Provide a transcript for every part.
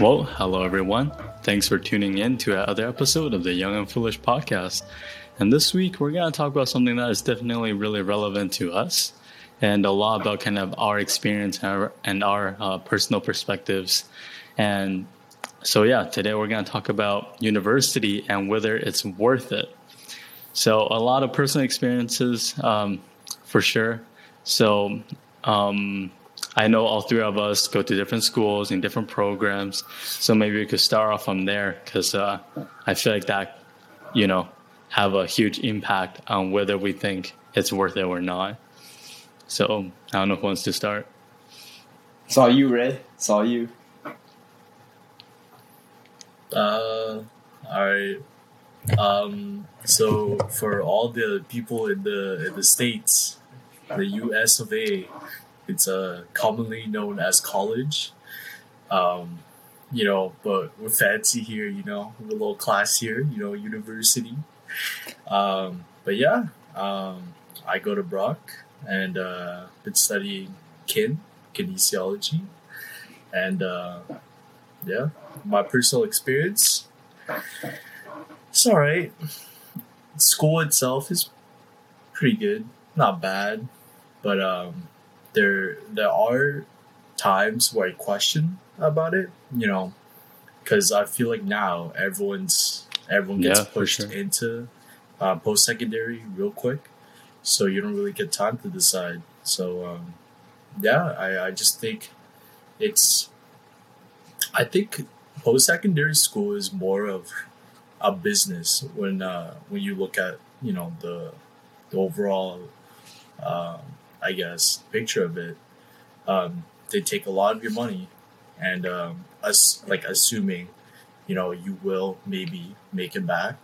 Well, hello everyone. Thanks for tuning in to another episode of the Young and Foolish podcast. And this week we're going to talk about something that is definitely really relevant to us and a lot about kind of our experience and our, and our uh, personal perspectives. And so, yeah, today we're going to talk about university and whether it's worth it. So, a lot of personal experiences um, for sure. So, um, I know all three of us go to different schools and different programs. So maybe we could start off from there because uh, I feel like that, you know, have a huge impact on whether we think it's worth it or not. So I don't know who wants to start. It's all you, Ray. It's all you. Uh, all right. Um, so for all the people in the in the states, the U.S. of A. It's uh, commonly known as college. Um, you know, but we're fancy here, you know, we're a little class here, you know, university. Um, but yeah, um, I go to Brock and uh, been studying kin, kinesiology. And uh, yeah, my personal experience, it's all right. School itself is pretty good, not bad, but um, there there are times where I question about it, you know, because I feel like now everyone's everyone gets Yeah, pushed sure. into uh, post secondary real quick, so you don't really get time to decide. So um, yeah, I, I just think it's I think post secondary school is more of a business when uh, when you look at you know the the overall um, I guess picture of it. Um, they take a lot of your money, and um, us like assuming you know you will maybe make it back.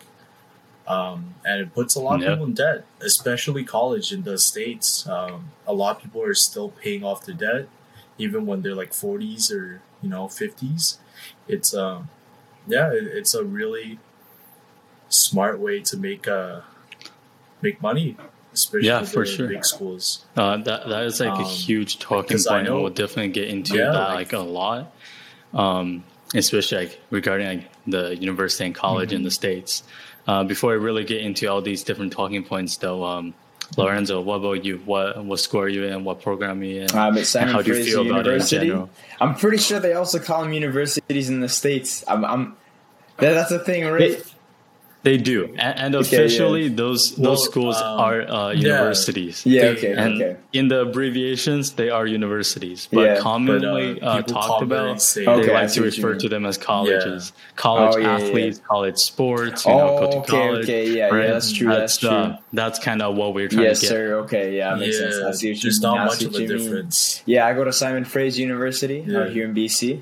Um, and it puts a lot of people in debt, especially college in the states. Um, a lot of people are still paying off their debt, even when they're like forties or you know fifties. It's um, yeah, it, it's a really smart way to make uh make money, especially Yeah, the for sure. big schools. Uh, that that is like a Um, huge talking I point, and know- we'll definitely get into Yeah, that like- like, a lot. Um, especially like regarding like the university and college in the Mm-hmm. states. Uh, before I really get into all these different talking points, though, um, Lorenzo, what about you? What what school are you in? What program are you in? I'm at Simon how do you Fraser feel about it in University. I'm pretty sure they also call them universities in the states. I'm, I'm that, that's the thing, right? They do, and, and Okay, officially, those those Well, schools um, are uh, universities. Yeah. They- Okay. And okay. in the abbreviations, they are universities, but Yeah, commonly But, uh, uh, talked about, say- they Okay, like to refer to them as colleges, college Oh, yeah, yeah, athletes, college sports. You know, oh, go to okay. college. Okay. Yeah. right? Yeah. That's true. That's, true. uh, that's kind of what we're trying yes, to get. Yes, sir. Okay. Yeah. Makes sense. I see what there's not much of a difference. Yeah, I go to Simon Fraser University out here in BC.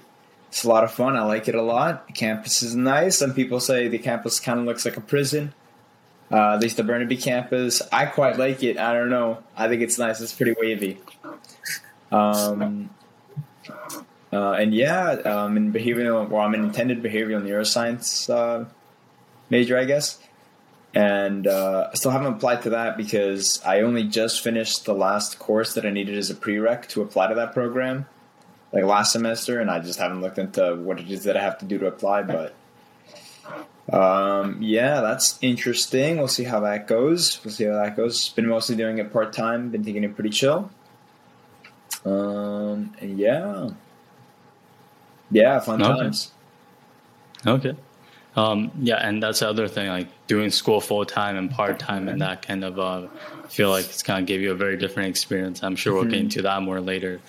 It's a lot of fun. I like it a lot. The campus is nice. Some people say the campus kind of looks like a prison. Uh, at least the Burnaby campus. I quite like it. I don't know. I think it's nice. It's pretty wavy. Um, uh, and yeah, um, in behavioral, well, I'm an intended behavioral neuroscience uh, major, I guess. And uh, I still haven't applied to that because I only just finished the last course that I needed as a prereq to apply to that program, like last semester, and I just haven't looked into what it is that I have to do to apply. But um, yeah, that's interesting. We'll see how that goes. We'll see how that goes. Been mostly doing it part time. Been taking it pretty chill. Um, and yeah, yeah, fun Okay. times. Okay. Um, yeah, and that's the other thing, like doing school full time and part time, and that kind of uh, feel like it's kind of gave you a very different experience. I'm sure we'll get into that more later.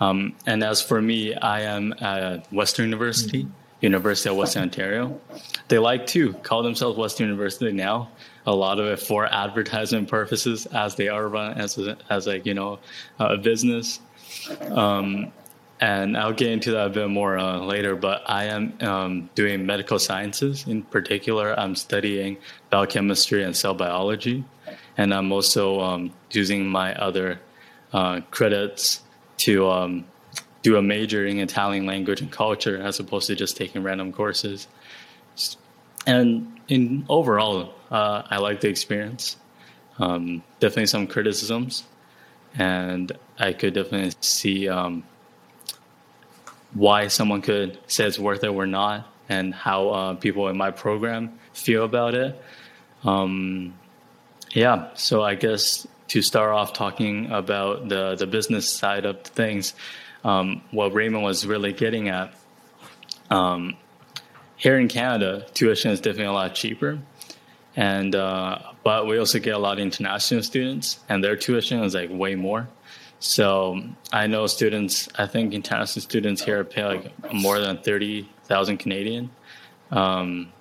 Um, and as for me, I am at Western University, University of Western Ontario. They like to call themselves Western University now. A lot of it for advertisement purposes, as they are run as a, as like you know a business. Um, and I'll get into that a bit more uh, later. But I am um, doing medical sciences. In particular, I'm studying biochemistry and cell biology, and I'm also um, using my other uh, credits to um, do a major in Italian language and culture, as opposed to just taking random courses. And in overall, uh, I like the experience. Um, definitely some criticisms, and I could definitely see um, why someone could say it's worth it or not, and how uh, people in my program feel about it. Um, yeah, so I guess to start off talking about the the business side of things, um, what Raymond was really getting at. Um, here in Canada, tuition is definitely a lot cheaper, and uh, but we also get a lot of international students, and their tuition is like way more. So I know students. I think international students here pay like more than thirty thousand Canadian um,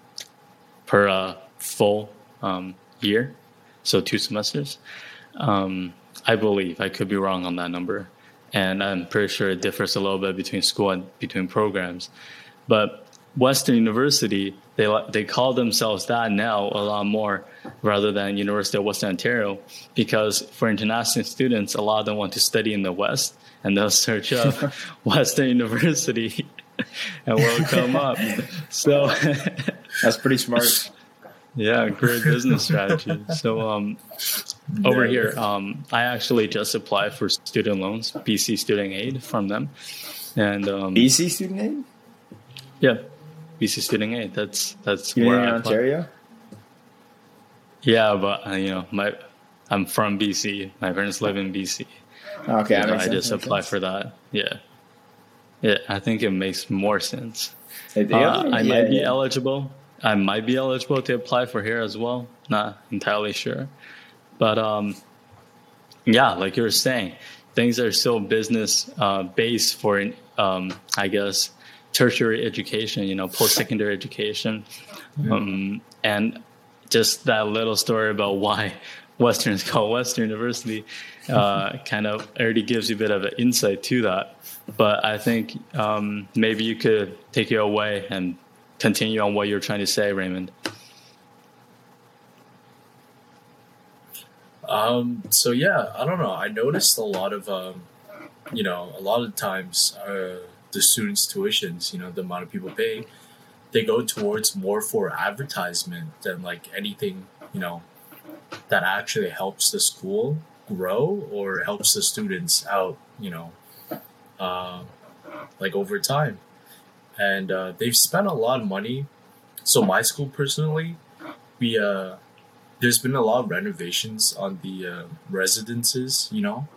per uh, full um, year, so two semesters. Um, I believe I could be wrong on that number, and I'm pretty sure it differs a little bit between school and between programs. But Western University, they they call themselves that now a lot more rather than University of Western Ontario, because for international students, a lot of them want to study in the West, and they'll search up Western University, and will come up. So that's pretty smart. Yeah, great business strategy. So um, over here, um, I actually just applied for student loans, BC Student Aid from them, and um, BC Student Aid. Yeah, BC Student Aid. That's that's you where in I Ontario. Yeah, but uh, you know, my I'm from BC. My parents live in BC. Okay, I sense, just sense. for that. Yeah, yeah. I think it makes more sense. Uh, I yeah, might be yeah. eligible. I might be eligible to apply for here as well. Not entirely sure, but um, yeah, like you were saying, things are still business uh, based for um, I guess tertiary education. You know, post secondary education, um, and just that little story about why Western is called Western University uh, kind of already gives you a bit of an insight to that. But I think um, maybe you could take it away and continue on what you're trying to say, Raymond. Um, so yeah, I don't know. I noticed a lot of, um, you know, a lot of times uh, the students' tuitions, you know, the amount of people pay, they go towards more for advertisement than like anything, you know, that actually helps the school grow or helps the students out, you know, uh, like over time. And uh, they've spent a lot of money. So my school personally, we uh, there's been a lot of renovations on the uh, residences, you know,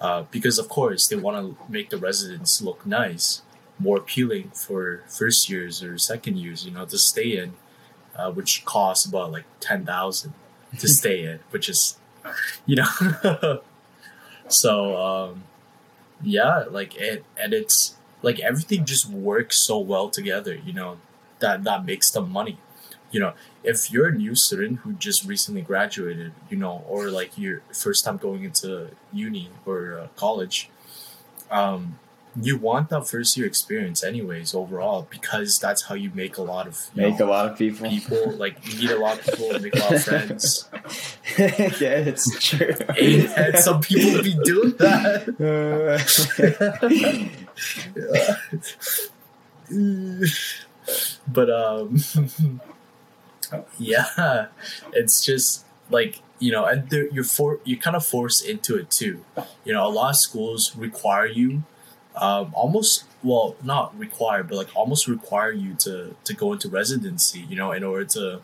uh, because of course they want to make the residence look nice, more appealing for first years or second years, you know, to stay in, uh, which costs about like ten thousand to stay in, which is, you know, so um, yeah, like it, and it's like everything just works so well together, you know, that that makes them money, you know if you're a new student who just recently graduated, you know, or like your first time going into uni or uh, college, um, you want that first year experience anyways overall because that's how you make a lot of you Make know, a lot of people. people like you meet a lot of people, make a lot of friends. yeah, it's true. and, and some people be doing that. but um yeah. It's just like you know and you're for you're kind of forced into it too. You know a lot of schools require you um almost well not require but like almost require you to to go into residency you know in order to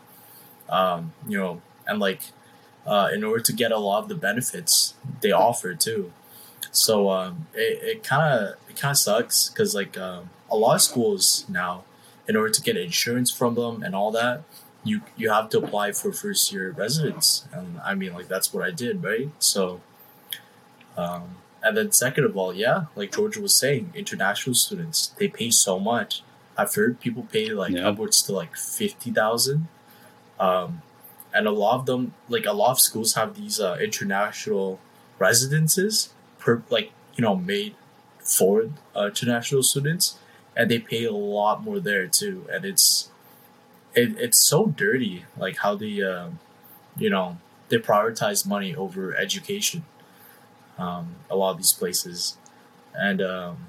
um you know and like uh in order to get a lot of the benefits they offer too. So um it, it kind of it kind of sucks because like um a lot of schools now in order to get insurance from them and all that you you have to apply for first year residence. And i mean like that's what i did right? So um and then second of all yeah like georgia was saying international students they pay so much. I've heard people pay like Yeah. upwards to like 50000 um and a lot of them like a lot of schools have these uh, international residences per like you know made for uh, international students. And they pay a lot more there too. And it's it, it's so dirty like how they uh, you know they prioritize money over education um, a lot of these places. And um,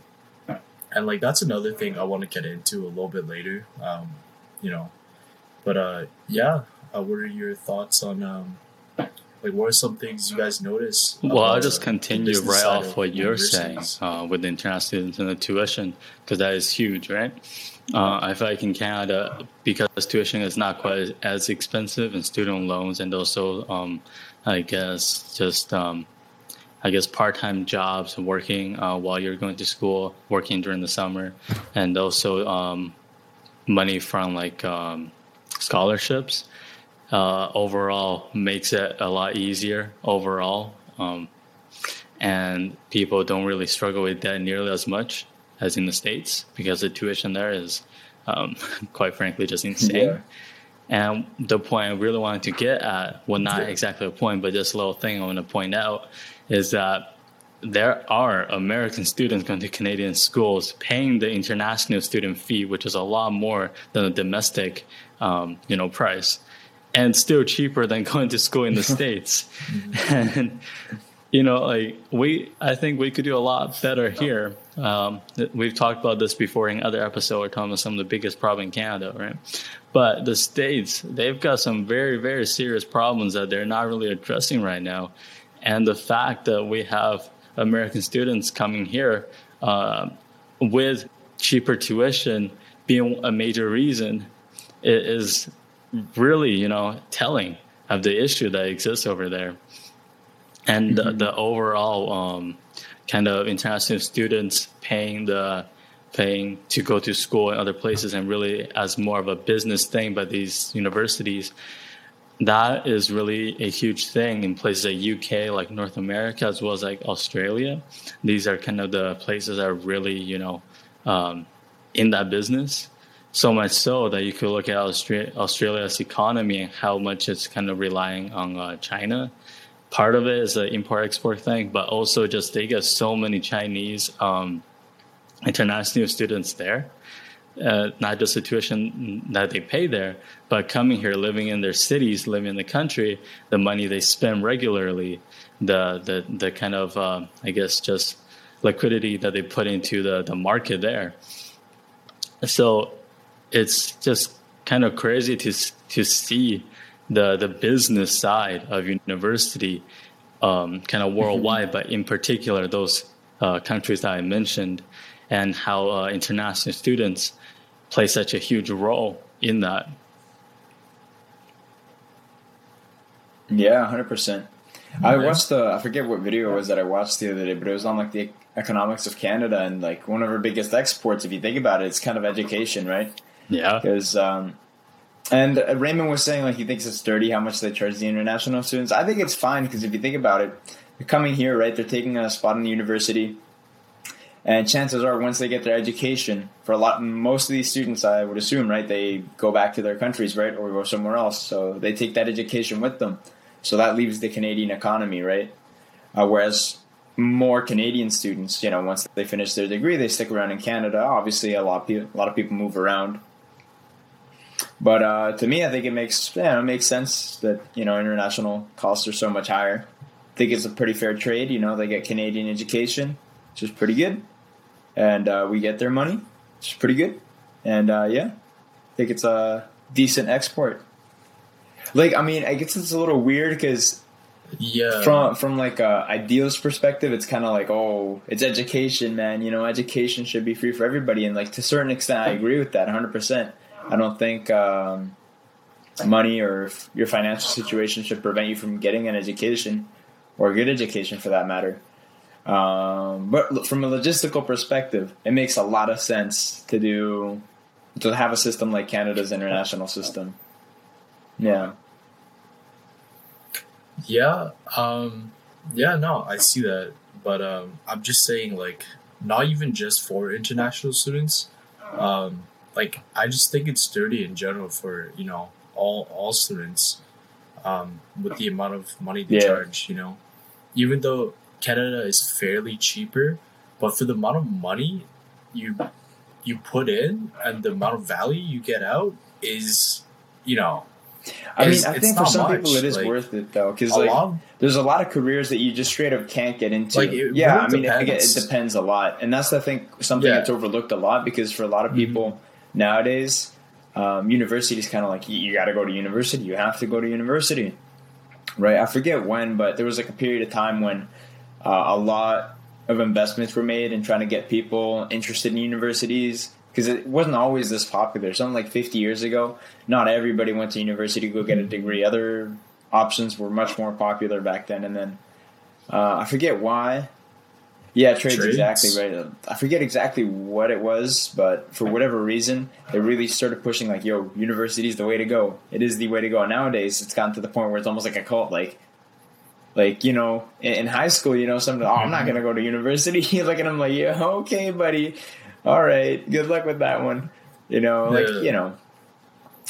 and like that's another thing i want to get into a little bit later um, you know. But uh, yeah uh, what are your thoughts on um, Like, what are some things you guys notice? Well, I'll just the continue right off of what you're saying uh, with the international students and the tuition, because that is huge, right? Uh, I feel like in Canada, because tuition is not quite as, expensive, and student loans, and also, um, I guess, just um, I guess part-time jobs, and working uh, while you're going to school, working during the summer, and also um, money from like um, scholarships. Uh, overall, makes it a lot easier overall, um, and people don't really struggle with that nearly as much as in the states because the tuition there is, um, quite frankly, just insane. Yeah. And the point I really wanted to get at, well, not exactly a point, but just a little thing I want to point out is that there are American students going to Canadian schools paying the international student fee, which is a lot more than the domestic, um, you know, price, and still cheaper than going to school in the states. and you know, like we, I think we could do a lot better here. Um, we've talked about this before in other episodes. We're talking about some of the biggest problem in Canada, right? But the states, they've got some very, very serious problems that they're not really addressing right now. And the fact that we have American students coming here uh, with cheaper tuition being a major reason is really, you know, telling of the issue that exists over there and the, the overall um, kind of international students paying the paying to go to school in other places and really as more of a business thing by these universities that is really a huge thing in places like UK, like North America, as well as like Australia. These are kind of the places that are really, you know, um, in that business. So much so that you could look at Austra- Australia's economy and how much it's kind of relying on uh, China. Part of it is the import export thing, but also just they get so many Chinese um, international students there uh, not just the tuition that they pay there, but coming here, living in their cities, living in the country, the money they spend regularly, the the the kind of uh, I guess just liquidity that they put into the the market there. So it's just kind of crazy to to see the the business side of university um, kind of worldwide, but in particular those uh, countries that I mentioned, and how uh, international students play such a huge role in that. Yeah, hundred percent. I watched the I forget what video it was that I watched the other day, but it was on like the economics of Canada and like one of our biggest exports. If you think about it, it's kind of education, right? Yeah, Because um, and uh, Raymond was saying like he thinks it's dirty how much they charge the international students. I think it's fine because if you think about it, they're coming here, right? They're taking a spot in the university, and chances are once they get their education, for a lot most of these students, I would assume, right, they go back to their countries, right, or go somewhere else. So they take that education with them. So that leaves the Canadian economy, right? Uh, whereas more Canadian students, you know, once they finish their degree, they stick around in Canada. Obviously, a lot of people, a lot of people move around. But uh, to me, I think it makes yeah, it makes sense that you know international costs are so much higher. I think it's a pretty fair trade. You know, they get Canadian education, which is pretty good, and uh, we get their money, which is pretty good. And uh, yeah, I think it's a decent export. Like, I mean, I guess it's a little weird because Yeah. from from like a idealist perspective, it's kind of like, oh, it's education, man. You know, education should be free for everybody, and like to a certain extent, I agree with that, hundred percent. I don't think um, money or your financial situation should prevent you from getting an education or a good education, for that matter. Um, but from a logistical perspective, it makes a lot of sense to do to have a system like Canada's international system. Yeah. Yeah, um, yeah, no, I see that, but um, I'm just saying, like, not even just for international students. Um, like, I just think it's dirty in general for you know all all students, um, with the amount of money they Yeah. charge. You know, even though Canada is fairly cheaper, but for the amount of money you you put in and the amount of value you get out is, you know, I mean, I think for some much, people it is like, worth it though, because like lot. there's a lot of careers that you just straight up can't get into. Like, it yeah, really I mean, I get, it depends. a lot, and that's I think something Yeah. that's overlooked a lot because for a lot of Mhm. people nowadays, um, university is kind of like you, you got to go to university. You have to go to university. right? I forget when, but there was like a period of time when uh, a lot of investments were made in trying to get people interested in universities because it wasn't always this popular. Something like 50 years ago, not everybody went to university to go get a degree. Other options were much more popular back then. And then uh, I forget why. Yeah, trades, trades, exactly right. I forget exactly what it was, but for whatever reason, they really started pushing like, "Yo, university is the way to go. It is the way to go." nowadays, it's gotten to the point where it's almost like a cult. Like, like you know, in, in high school, you know, some oh, I'm not gonna go to university. look at them like, "Yeah, okay, buddy, all right, good luck with that one." You know, like yeah. you know,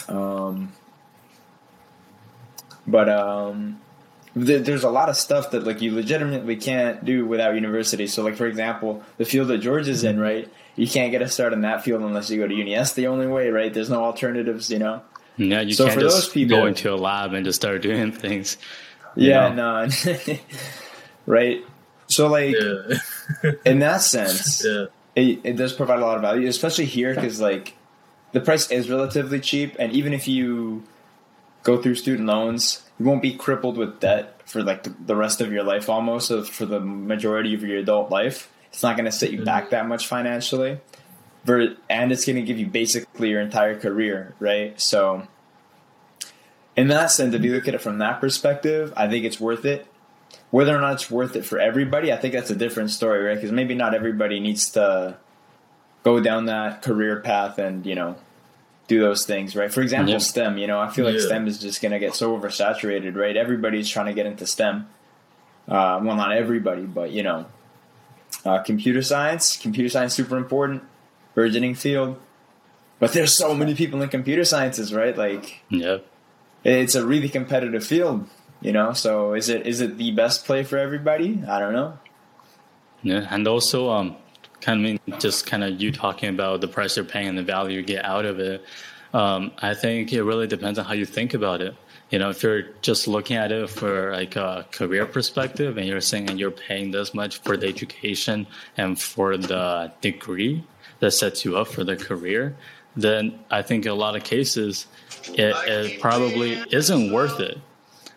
um, but um, there's a lot of stuff that like you legitimately can't do without university. So like for example, the field that George is in, mm-hmm. right? You can't get a start in that field unless you go to uni. That's the only way, right? There's no alternatives, you know. Yeah, you so can't for just those people, go into a lab and just start doing things. Yeah, know? no, right. So like, yeah. in that sense, yeah. it, it does provide a lot of value, especially here because like the price is relatively cheap, and even if you go through student loans, you won't be crippled with debt for like the, the rest of your life almost so for the majority of your adult life. It's not going to set you mm-hmm. back that much financially. And it's going to give you basically your entire career, right? So, in that sense, if you look at it from that perspective, I think it's worth it. Whether or not it's worth it for everybody, I think that's a different story, right? Because maybe not everybody needs to go down that career path and, you know, do those things, right? For example, yeah. STEM. You know, I feel like yeah. STEM is just going to get so oversaturated, right? Everybody's trying to get into STEM. Uh, well, not everybody, but you know, uh, computer science. Computer science super important, burgeoning field. But there's so many people in computer sciences, right? Like, yeah, it's a really competitive field. You know, so is it is it the best play for everybody? I don't know. Yeah, and also um, kind of just kind of you talking about the price you're paying and the value you get out of it. Um, I think it really depends on how you think about it. You know, if you're just looking at it for like a career perspective and you're saying you're paying this much for the education and for the degree that sets you up for the career, then I think in a lot of cases it, it probably isn't worth it.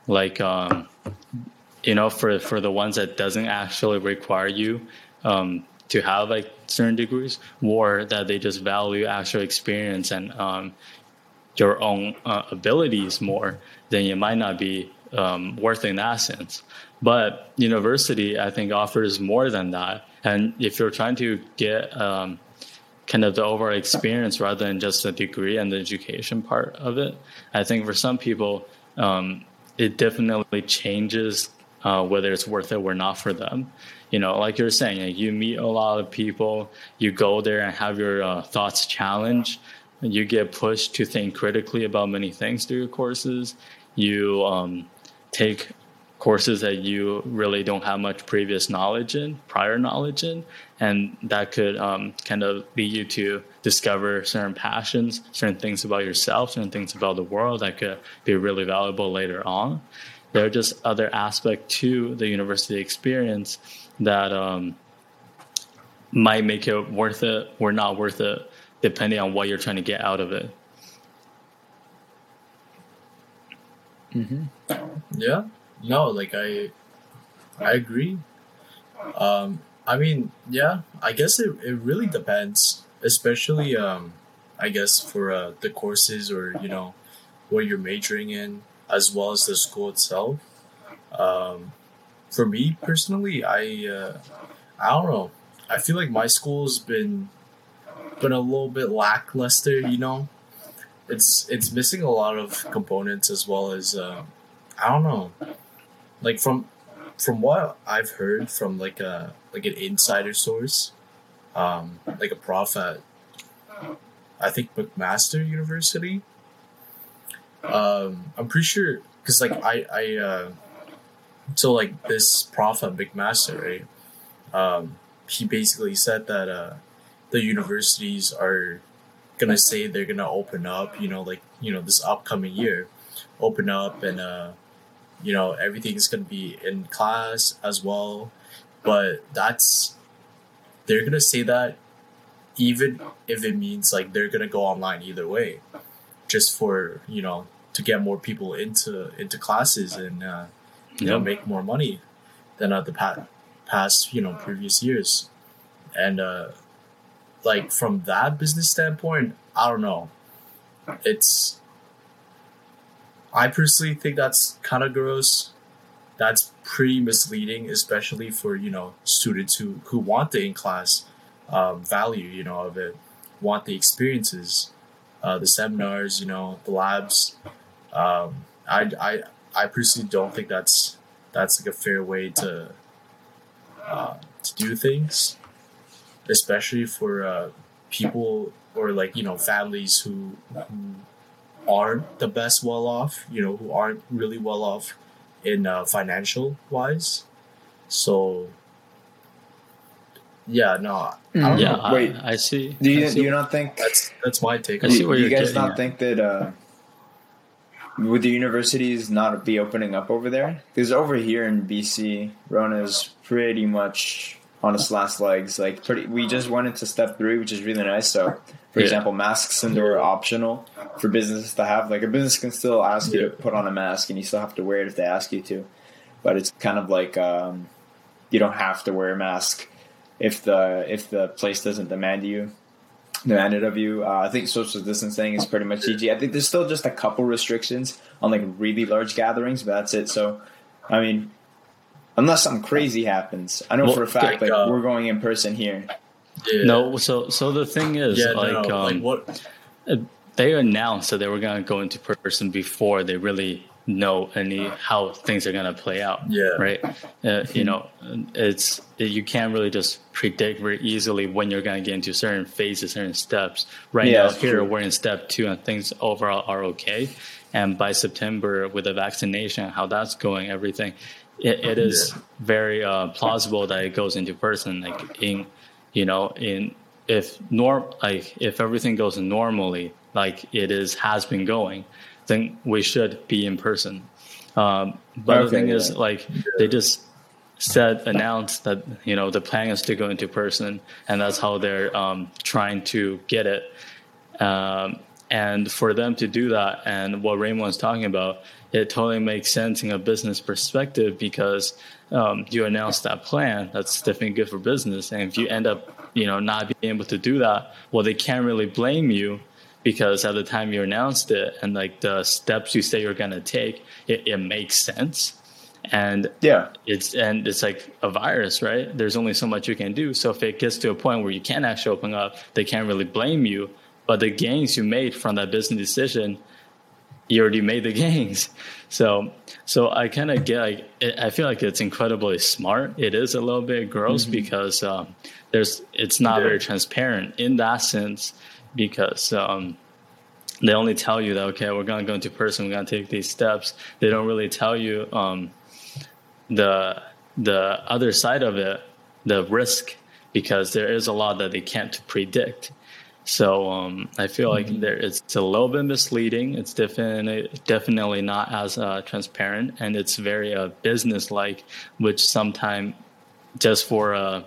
Like, um, you know, for, for the ones that doesn't actually require you um, to have like certain degrees, or that they just value actual experience and um, your own uh, abilities more, then you might not be um, worth in that sense. But university, I think, offers more than that. And if you're trying to get um, kind of the overall experience rather than just the degree and the education part of it, I think for some people, um, it definitely changes uh, whether it's worth it or not for them you know, like you're saying, you meet a lot of people, you go there and have your uh, thoughts challenged, you get pushed to think critically about many things through your courses. You um, take courses that you really don't have much previous knowledge in, prior knowledge in, and that could um, kind of lead you to discover certain passions, certain things about yourself, certain things about the world that could be really valuable later on. There are just other aspects to the university experience that um, might make it worth it or not worth it, depending on what you're trying to get out of it. Mm-hmm. Yeah. No, like I, I agree. Um, I mean, yeah, I guess it, it really depends, especially, um, I guess for uh, the courses or, you know, what you're majoring in, as well as the school itself. Um, for me personally, I uh, I don't know. I feel like my school's been been a little bit lackluster. You know, it's it's missing a lot of components as well as uh, I don't know. Like from from what I've heard from like a like an insider source, um, like a prof at I think McMaster University. Um, I'm pretty sure because like I I uh, so like this prophet at McMaster, right? Um, he basically said that uh, the universities are gonna say they're gonna open up, you know, like you know this upcoming year, open up and uh, you know everything's gonna be in class as well, but that's they're gonna say that even if it means like they're gonna go online either way, just for you know to get more people into into classes and. Uh, you know make more money than uh, the pa- past you know previous years, and uh, like from that business standpoint, I don't know. It's I personally think that's kind of gross. That's pretty misleading, especially for you know students who who want the in class um, value, you know, of it, want the experiences, uh, the seminars, you know, the labs. Um, I I I personally don't think that's that's like a fair way to uh, to do things, especially for uh, people or like you know families who who aren't the best well off, you know, who aren't really well off in uh, financial wise. So yeah, no, I don't Yeah, know. I, Wait. I see. Do I you see do you not think? That's that's my take. I on see it. where do you you're guys getting not at. think that uh, would the universities not be opening up over there? Because over here in BC, Rona's pretty much on its last legs. Like pretty, we just went into step three, which is really nice. So, for Yeah. example, masks indoor are optional for businesses to have. Like a business can still ask you to put on a mask, and you still have to wear it if they ask you to. But it's kind of like um, you don't have to wear a mask if the if the place doesn't demand you demanded of you. Uh, I think social distancing is pretty much easy. I think there's still just a couple restrictions on like really large gatherings, but that's it. So, I mean, unless something crazy happens, I know Well, for a fact like, like uh, we're going in person here. Yeah. No, so so the thing is, yeah, like, no, no, um, like what? they announced that they were going to go into person before they really know any how things are going to play out. Yeah. Right. Uh, you know, it's you can't really just predict very easily when you're going to get into certain phases, certain steps. Right Yeah, now, here true. we're in step two, and things overall are okay. And by September, with the vaccination, how that's going, everything, it, it is Yeah. very uh, plausible that it goes into person. Like in, you know, in if norm like if everything goes normally, like it is has been going, then we should be in person. Um, but the Okay, thing is, yeah. like they just said announced that you know the plan is to go into person, and that's how they're um, trying to get it. Um, and for them to do that, and what Raymond was talking about, it totally makes sense in a business perspective because um, you announce that plan. That's definitely good for business. And if you end up, you know, not being able to do that, well, they can't really blame you because at the time you announced it and like the steps you say you're gonna take, it, it makes sense. And Yeah, it's and it's like a virus, right? There's only so much you can do. So if it gets to a point where you can't actually open up, they can't really blame you. But the gains you made from that business decision, you already made the gains. So so I kind of get like it, I feel like it's incredibly smart. It is a little bit gross because um, there's it's not Yeah. very transparent in that sense because um, they only tell you that okay we're gonna go into person we're gonna take these steps. They don't really tell you um, the the other side of it, the risk, because there is a lot that they can't predict. So um, I feel like there it's a little bit misleading. It's definitely definitely not as uh, transparent, and it's very uh, business like, which sometimes just for a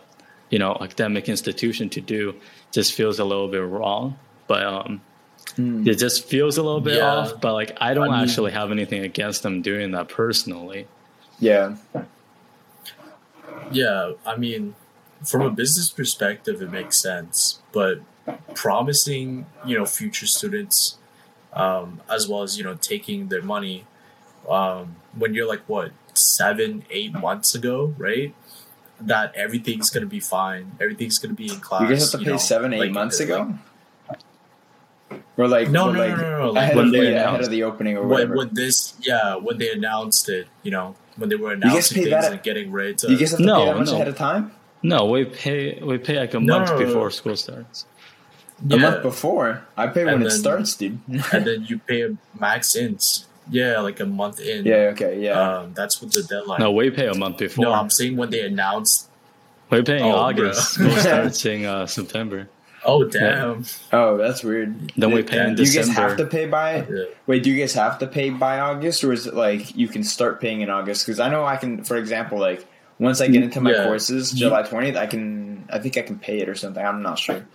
you know academic institution to do just feels a little bit wrong. But um, it just feels a little bit Yeah. off. But like I don't I mean- actually have anything against them doing that personally. yeah, Yeah, I mean, from a business perspective, it makes sense, but promising you know future students, um, as well as you know taking their money, um, when you're like what seven, eight months ago, right? That everything's gonna be fine. Everything's gonna be in class. you guys have to pay know, seven, eight like- months like, ago. Or like No, or no, like no, no, no, like ahead, when of, they the, ahead announced. of the opening or whatever. when this, yeah, when they announced it, you know, when they were guys announcing pay things that- and getting ready to. you guys have to No, pay that much no. ahead of time. No, we pay we pay like a No, month no, no, before no. school starts. A month before, I pay when And it starts, dude. and then you pay a max ins. Yeah, like a month in. yeah, okay, yeah. Um, that's what the deadline. No, we pay a month before. No, I'm saying when they announced. we pay in Oh, August. bro. School starts in uh, September. Oh damn! oh, that's weird. Then we Do- pay in Do you guys have to pay by? Yeah. Wait, do you guys have to pay by August, or is it like you can start paying in August? Because I know I can, for example, like once I get into my Yeah. courses, July twentieth, I can. I think I can pay it or something. I'm not sure.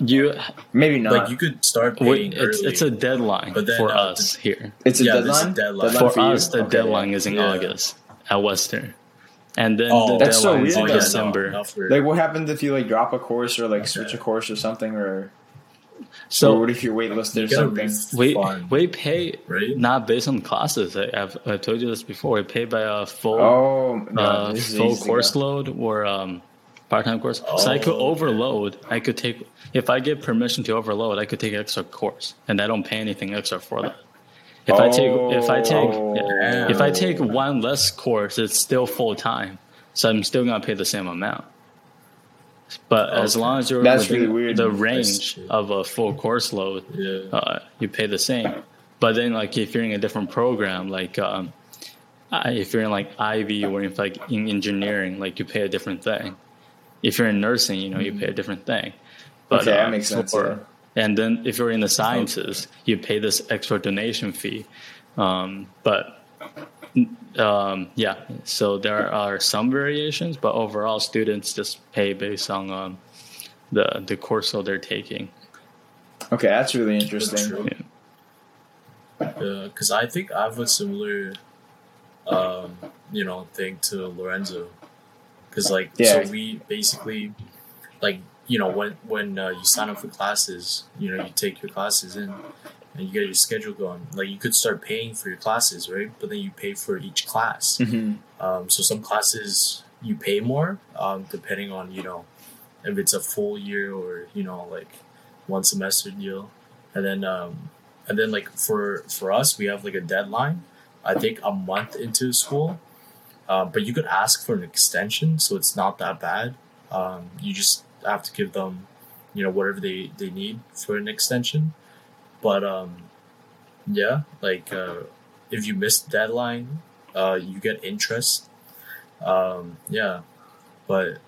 You, Maybe not. Like you could start we, paying it's early. it's a deadline But then, for uh, us here. it's a yeah, there's a deadline. deadline. Deadline For us, the Okay, deadline is in Yeah. August. at Western, and then Oh, the That's so deadline is weird, in though. December. not for- Like, what happens if you like drop a course or like Okay. switch a course or something, or or So what if you're waitlisted you or gotta something? we we pay right? not based on classes. I, I've I told you this before. We pay by a full Oh, no, uh, full course go. load or um, part time course. so I could Oh, okay. overload. I could take if I get permission to overload. I could take extra course, and I don't pay anything extra for that. If I take if I take Oh. yeah, if I take one less course, it's still full time. So I'm still gonna pay the same amount. But as long as you're That's within really weird. the range of a full course load, Yeah. uh, you pay the same. But then, like if you're in a different program, like um, if you're in like Ivey or if like in engineering, like you pay a different thing. If you're in nursing, you know, you pay a different thing. But, Okay, that uh, makes sense, for- And then if you're in the sciences, you pay this extra donation fee. Um, but um, yeah, so there are some variations, but overall, students just pay based on um, the the course load they're taking. Okay, that's really That's interesting. true. because I think I have a similar, um, you know, thing to Lorenzo. Because like, Yeah. so we basically, like, you know, when when uh, you sign up for classes, you know, you take your classes in, and you get your schedule going. Like, you could start paying for your classes, right? But then you pay for each class. hmm Um, so some classes you pay more, um, depending on you know if it's a full year or you know like one semester deal, and then um, and then like for for us we have like a deadline. I think a month into school, uh, but you could ask for an extension, so it's not that bad. Um, you just have to give them, you know, whatever they they need for an extension. But um, yeah, like uh, if you miss the deadline, uh, you get interest. Um, yeah, but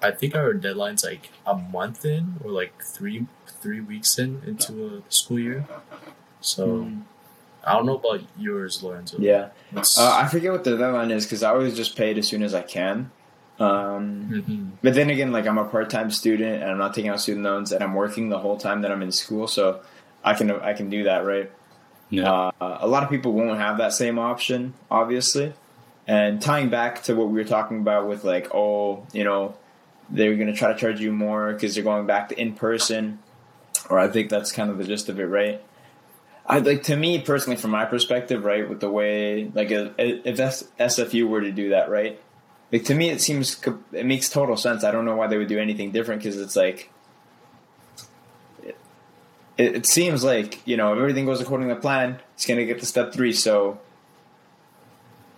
I think our deadline's like a month in or like three three weeks in into a school year. So Mm. I don't know about yours, Lorenzo. Yeah, uh, I forget what the deadline is because I always just pay it as soon as I can. Um, Mhm. But then again, like I'm a part-time student and I'm not taking out student loans and I'm working the whole time that I'm in school, so I can I can do that, right? Yeah. Uh, a lot of people won't have that same option, obviously. And tying back to what we were talking about with like, oh, you know, they're going to try to charge you more because they're going back to in person, or I think that's kind of the gist of it, right? I like to me personally, from my perspective, right, with the way like if if SFU were to do that, right, like to me it seems it makes total sense. I don't know why they would do anything different because it's like it, it seems like you know if everything goes according to plan, it's gonna get to step three. So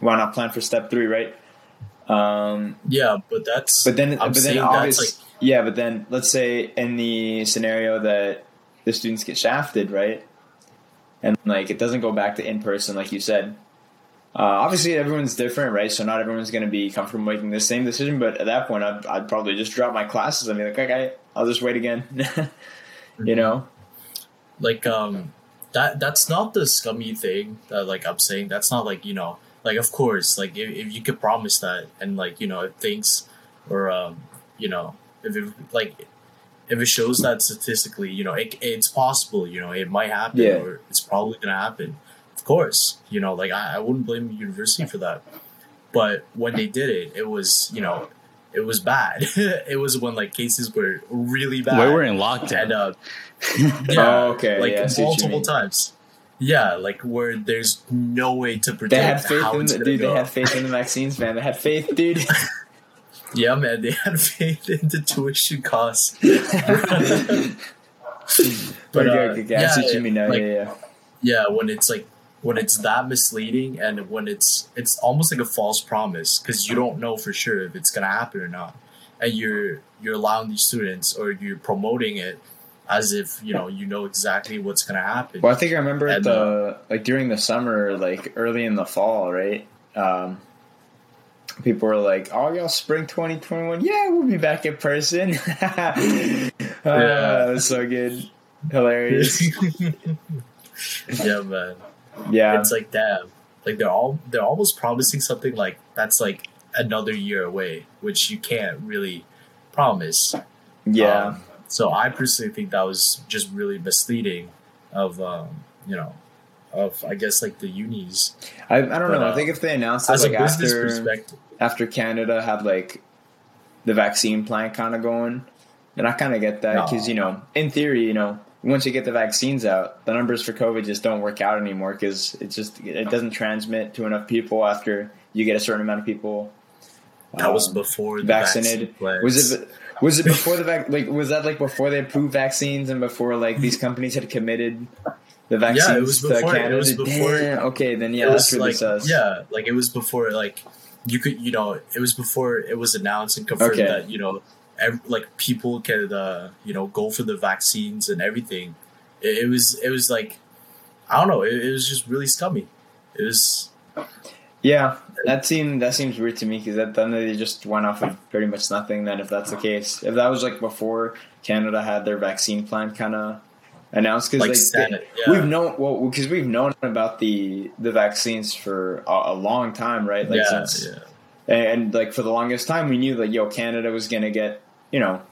why not plan for step three, right? Um, Yeah, but that's but then, I'm but then saying obvious, that's like yeah. But then, let's say in the scenario that the students get shafted, right, and like it doesn't go back to in person, like you said. Uh, obviously, everyone's different, right? So not everyone's going to be comfortable making the same decision. But at that point, I'd, I'd probably just drop my classes and be like, okay, I'll just wait again. you know? like um that that's not the scummy thing that like I'm saying. That's not like you know like of course like if, if you could promise that and like you know if things or um you know if it like if it shows that statistically you know it, it's possible you know it might happen Yeah. or it's probably gonna happen of course you know like I, I wouldn't blame the university for that but when they did it it was you know it was bad it was when like cases were really bad we were in lockdown. and uh yeah, Oh, okay, like yeah, I see what you multiple times. Yeah, like where there's no way to They predict had faith how in it's the, gonna dude. They go. had faith in the vaccines, man. They had faith, dude. yeah, man, they had faith in the tuition costs. but uh, okay, okay, I see what yeah, like- yeah, yeah. when it's like when it's that misleading and when it's it's almost like a false promise because you don't know for sure if it's gonna happen or not, and you're you're allowing these students or you're promoting it as if you know you know exactly what's gonna happen. Well, I think I remember And, the like during the summer, like early in the fall, right? Um, people were like, "Oh, y'all, spring 2021, yeah, we'll be back in person." uh, That was so good, hilarious. yeah, man. Yeah, it's like damn. Like they're all they're almost promising something like that's like another year away which you can't really promise. Yeah, Um, so i personally think that was just really misleading of um, you know of I guess like the unis I, I don't But, know. I uh, think if they announced it as like a business after perspective. after Canada had like the vaccine plan kind of going, then I kind of get that No. because you know, in theory, you know, once you get the vaccines out, the numbers for COVID just don't work out anymore because it just it doesn't transmit to enough people after you get a certain amount of people. That was um, before the vaccinated. Was it was it before the vac- like was that like before they approved vaccines and before like these companies had committed the vaccines Yeah, it was before- it was before- Damn, okay, then yeah, that's really like sus. yeah, like it was before like you could you know it was before it was announced and confirmed Okay. that you know ev- like people could uh, you know go for the vaccines and everything. It, it was it was like I don't know. It, it was just really scummy. It was Yeah, that seemed that seems weird to me because that then they just went off of pretty much nothing. Then if that's the case, if that was like before Canada had their vaccine plan kind of announced, because like like, Yeah, we've known well because we've known about the the vaccines for a, a long time, right? Like yeah, since yeah. and, and, like for the longest time we knew that yo Canada was gonna get you know.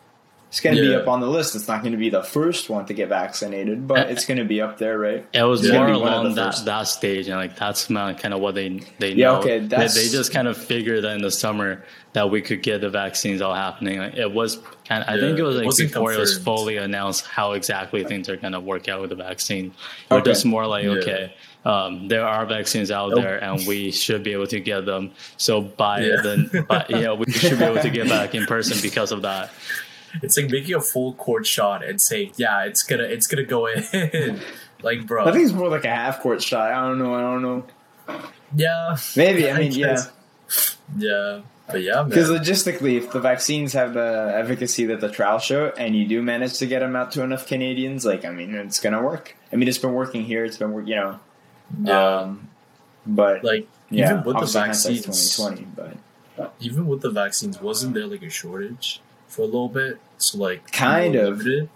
It's going to be up on the list. It's not going to be the first one to get vaccinated, but it's going to be up there, right? It was Yeah. more Gonna be one of along the that, first. that stage, and like that's kind of what they they Yeah, know. okay, They- that's- they, just kind of figured that in the summer that we could get the vaccines all happening. Like, it was kind. Of, I think it was like wasn't before it was fully announced how exactly things are going to work out with the vaccine. We're Okay. just more like Yeah. okay. Um, there are vaccines out Nope. there, and we should be able to get them. So by Yeah. then, by, yeah, we should be able to get back in person because of that. It's like making a full court shot and saying, "Yeah, it's gonna, it's gonna go in." like, bro, I think it's more like a half court shot. I don't know. I don't know. yeah, Maybe. I mean, yeah. guess. yeah, but yeah. Because logistically, if the vaccines have the efficacy that the trials show, and you do manage to get them out to enough Canadians, like I mean, it's gonna work. I mean, it's been working here. It's been work, you know. yeah, Um, but like yeah, even with the vaccines, 2020, but even with the vaccines, wasn't there like a shortage for a little bit? So like, Kind of. limited?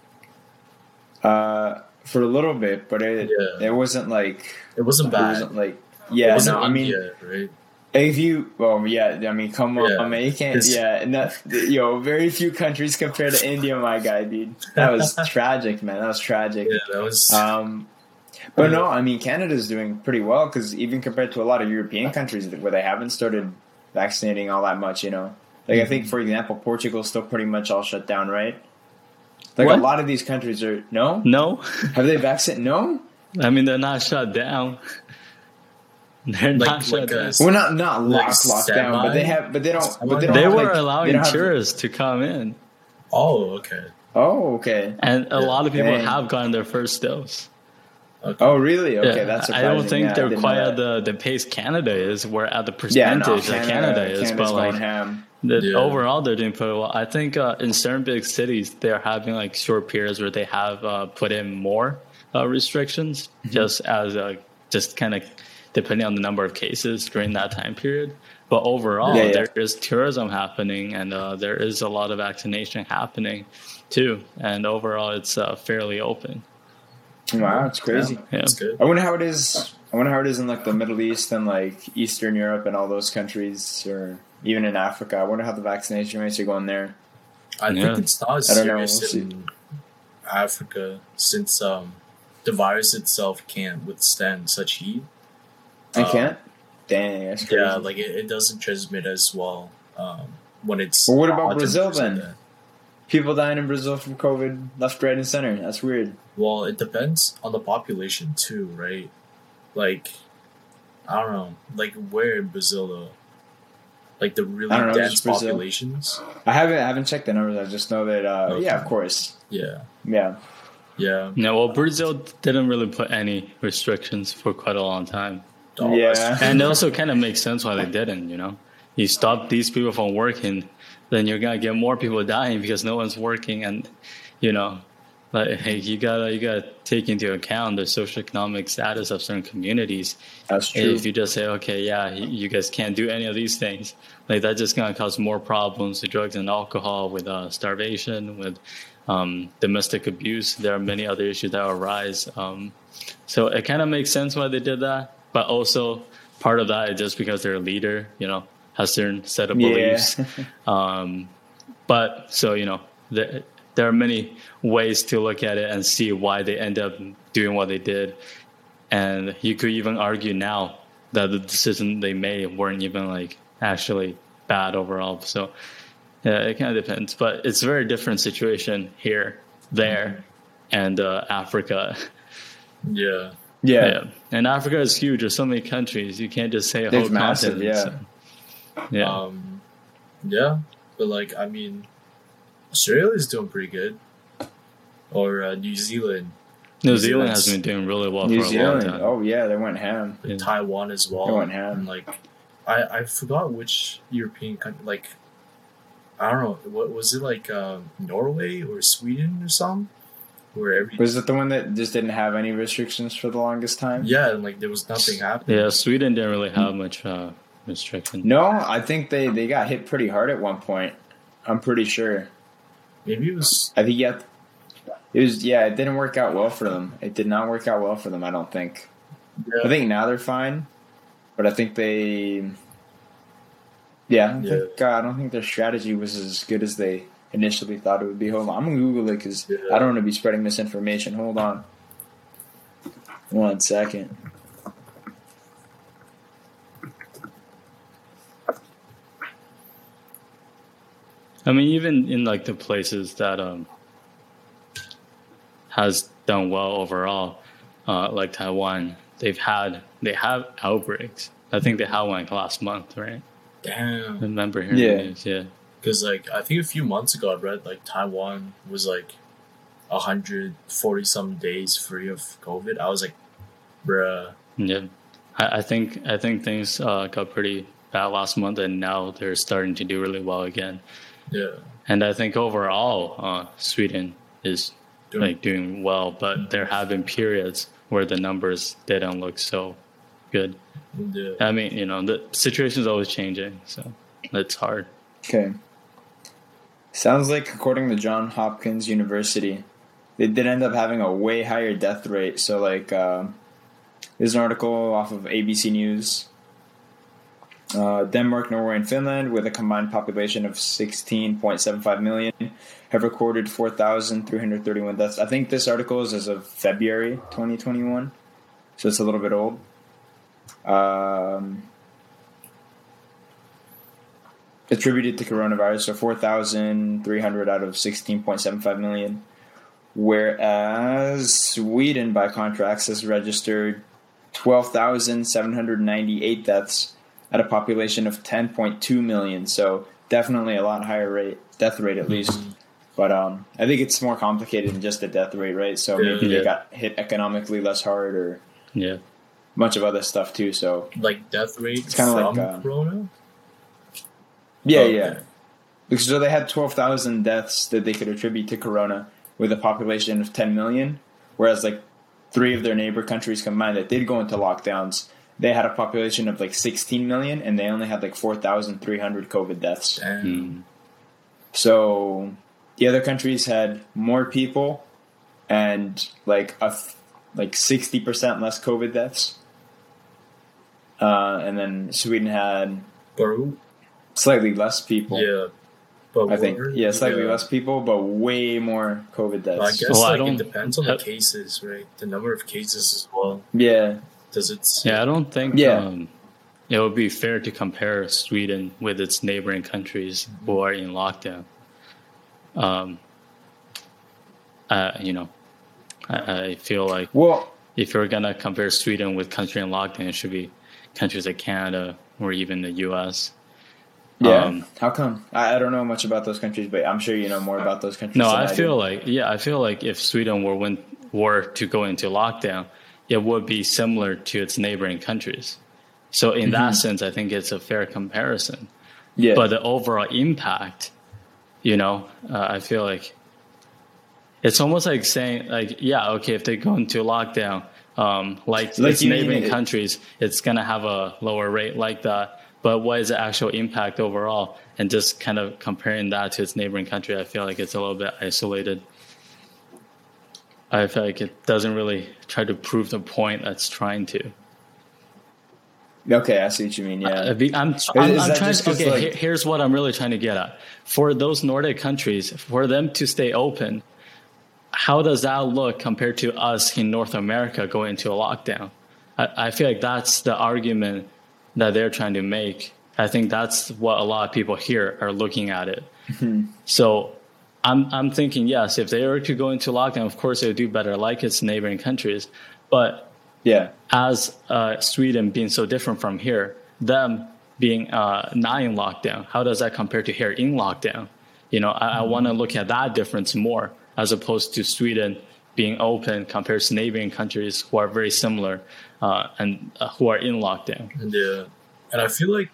uh, for a little bit, but it Yeah. it wasn't like It wasn't it bad. wasn't like It yeah. wasn't No, I mean, India, right? If you, well, yeah, I mean, come on, Yeah. man, you can't, It's- yeah, and that, yo, very few countries compared to India, my guy, dude. That was tragic, man. That was tragic. Yeah, that was. Um, but no, I mean, Canada's doing pretty well because even compared to a lot of European countries where they haven't started vaccinating all that much, you know, like I think, Mm-hmm. for example, Portugal's still pretty much all shut down, right? Like What? a lot of these countries are no. No, Have they vaccinated? No. I mean they're not shut down. They're Like- not shut like a- down. Well, not not Like locked, locked down, but they have, but they don't. But they, don't They have, were like, they allowing don't have- tourists to come in, oh, okay. Oh, okay. and a Yeah. lot of people Dang. have gotten their first dose. Okay. Oh, really? Okay, Yeah, that's I don't think Yeah, they're quite at the, the pace Canada is. We're at the yeah, percentage no, that Canada is, Canada's but like ham. the, Yeah. overall they're doing pretty well. I think uh, in certain big cities they're having like short periods where they have uh, put in more uh, restrictions, Mm-hmm. just as a just kind of depending on the number of cases during that time period. But overall, Yeah, yeah. there is tourism happening, and uh, there is a lot of vaccination happening too. And overall, it's uh, fairly open. Wow, it's crazy. Yeah. That's good. I wonder how it is. I wonder how it is in like the Middle East and like Eastern Europe and all those countries, or even in Africa. I wonder how the vaccination rates are going there. I Yeah. think it's not as I don't know, serious we'll in Africa since um, the virus itself can't withstand such heat. I Uh, can't. Dang, that's crazy. Yeah, like it, it doesn't transmit as well um, when it's. Well, what about Brazil temperatures like then? That. People dying in Brazil from COVID, left, right, and center. That's weird. Well, it depends on the population too, right? Like, I don't know, like where in Brazil though? Like the really know, dense populations. I haven't. I haven't checked the numbers. I just know that. Uh, Okay. Yeah, of course. Yeah, Yeah. yeah. No, well, Brazil didn't really put any restrictions for quite a long time. Yeah. and it also kind of makes sense why they didn't. You know, you stop these people from working, then you're gonna get more people dying because no one's working, and you know, like hey, you gotta you gotta take into account the socioeconomic status of certain communities. That's true. If you just say, okay, yeah, you you guys can't do any of these things, like that's just gonna cause more problems with drugs and alcohol, with uh, starvation, with um, domestic abuse. There are many other issues that arise. Um, so it kind of makes sense why they did that, but also part of that is just because they're a leader, you know, has certain set of Yeah. beliefs. Um, but so you know, there, there are many ways to look at it and see why they end up doing what they did. and you could even argue now that the decision they made weren't even like actually bad overall. So yeah, it kind of depends, but it's a very different situation here, there, and uh, Africa. Yeah. Yeah. Yeah, and Africa is huge. There's so many countries. You can't just say a It's whole massive, continent. yeah. so- yeah. Um, yeah, but like I mean, Australia is doing pretty good, or uh, New Zealand, New New Zealand has been doing really well New for a Zealand. long time. Oh yeah, they went ham. Yeah. Taiwan as well. They went ham. And like, I I forgot which European country. Like, I don't know. What was it like? Um, Norway or Sweden or something? Where every Was it the one that just didn't have any restrictions for the longest time? yeah, and like there was nothing happening. Yeah, Sweden didn't really have much uh, restriction. No, I think they they got hit pretty hard at one point. I'm pretty sure. Maybe it was I think yeah, it was yeah. It didn't work out well for them. It did not work out well for them. I don't think. yeah, I think now they're fine, but I think they. Yeah, I don't, Yeah. Think, uh, I don't think their strategy was as good as they initially thought it would be. Hold on, I'm gonna Google it because Yeah. I don't want to be spreading misinformation. Hold on, one second. I mean, even in like the places that um has done well overall, uh, like Taiwan, they've had they have outbreaks. I think they had one like last month, right? I damn. remember hearing Yeah. news. Yeah, Because like I think a few months ago I read like Taiwan was like hundred forty some days free of COVID. I was like, bruh. yeah. I, I think I think things uh, got pretty bad last month, and now they're starting to do really well again. Yeah. And I think overall, uh, Sweden is Doing- like doing well, but there have been periods where the numbers didn't look so good. Yeah. I mean, you know, the situation is always changing, so it's hard. Okay. Sounds like, according to John Hopkins University, they did end up having a way higher death rate. So, like, uh, there's an article off of ABC News. Uh, Denmark, Norway, and Finland, with a combined population of 16.75 million, have recorded 4,331 deaths. I think this article is as of February 2021, so it's a little bit old. Um, attributed to coronavirus, so 4,300 out of 16.75 million. Whereas Sweden, by contrast, has registered 12,798 deaths at a population of 10.2 million. So definitely a lot higher rate, death rate at least. But um, I think it's more complicated than just the death rate, right? So maybe Yeah. they got hit economically less hard or Yeah, bunch of other stuff too. So Like death rate It's kinda like, uh, Corona. yeah, Okay. yeah. Because so they had 12,000 deaths that they could attribute to corona with a population of 10 million, whereas like three of their neighbor countries combined that did go into lockdowns, they had a population of like 16 million and they only had like 4,300 COVID deaths. Damn. Mm. So the other countries had more people and like a th- like 60% less COVID deaths. Uh, and then Sweden had But slightly less people. yeah. But I think what- yeah, slightly yeah. less people, but way more COVID But I guess Well, I like don't- it depends on the cases, right? The number of cases as well. yeah, Does it? yeah. I don't think Yeah. um, it would be fair to compare Sweden with its neighboring countries who are in lockdown. Um, uh, you know, I, I feel like well, if you're gonna compare Sweden with country in lockdown, it should be countries like Canada or even the U.S. yeah. Um, How come? I, I don't know much about those countries, but I'm sure you know more about those countries. No, than I do. feel like yeah, I feel like if Sweden were when, were to go into lockdown, it would be similar to its neighboring countries. So in that sense, I think it's a fair comparison. yeah, But the overall impact, you know, uh, I feel like it's almost like saying like yeah, okay, if they go into lockdown, um, like, Like its mean neighboring countries, it's gonna have a lower rate like that. But what is the actual impact overall? And just kind of comparing that to its neighboring country, I feel like it's a little bit isolated. I feel like it doesn't really try to prove the point that's trying to. okay, I see what you mean. Yeah, I be- I'm, I'm, I'm trying to, okay, like- here- here's what I'm really trying to get at. For those Nordic countries, for them to stay open, how does that look compared to us in North America going into a lockdown? I, I feel like that's the argument that they're trying to make. I think that's what a lot of people here are looking at it. Mm-hmm. So I'm I'm thinking yes, if they were to go into lockdown, of course they would do better, like its neighboring countries. But Yeah. as uh, Sweden being so different from here, them being uh, not in lockdown, how does that compare to here in lockdown? You know, I, I want to look at that difference more as opposed to Sweden being open compared to neighboring countries who are very similar uh, and uh, who are in lockdown. Yeah, and I feel like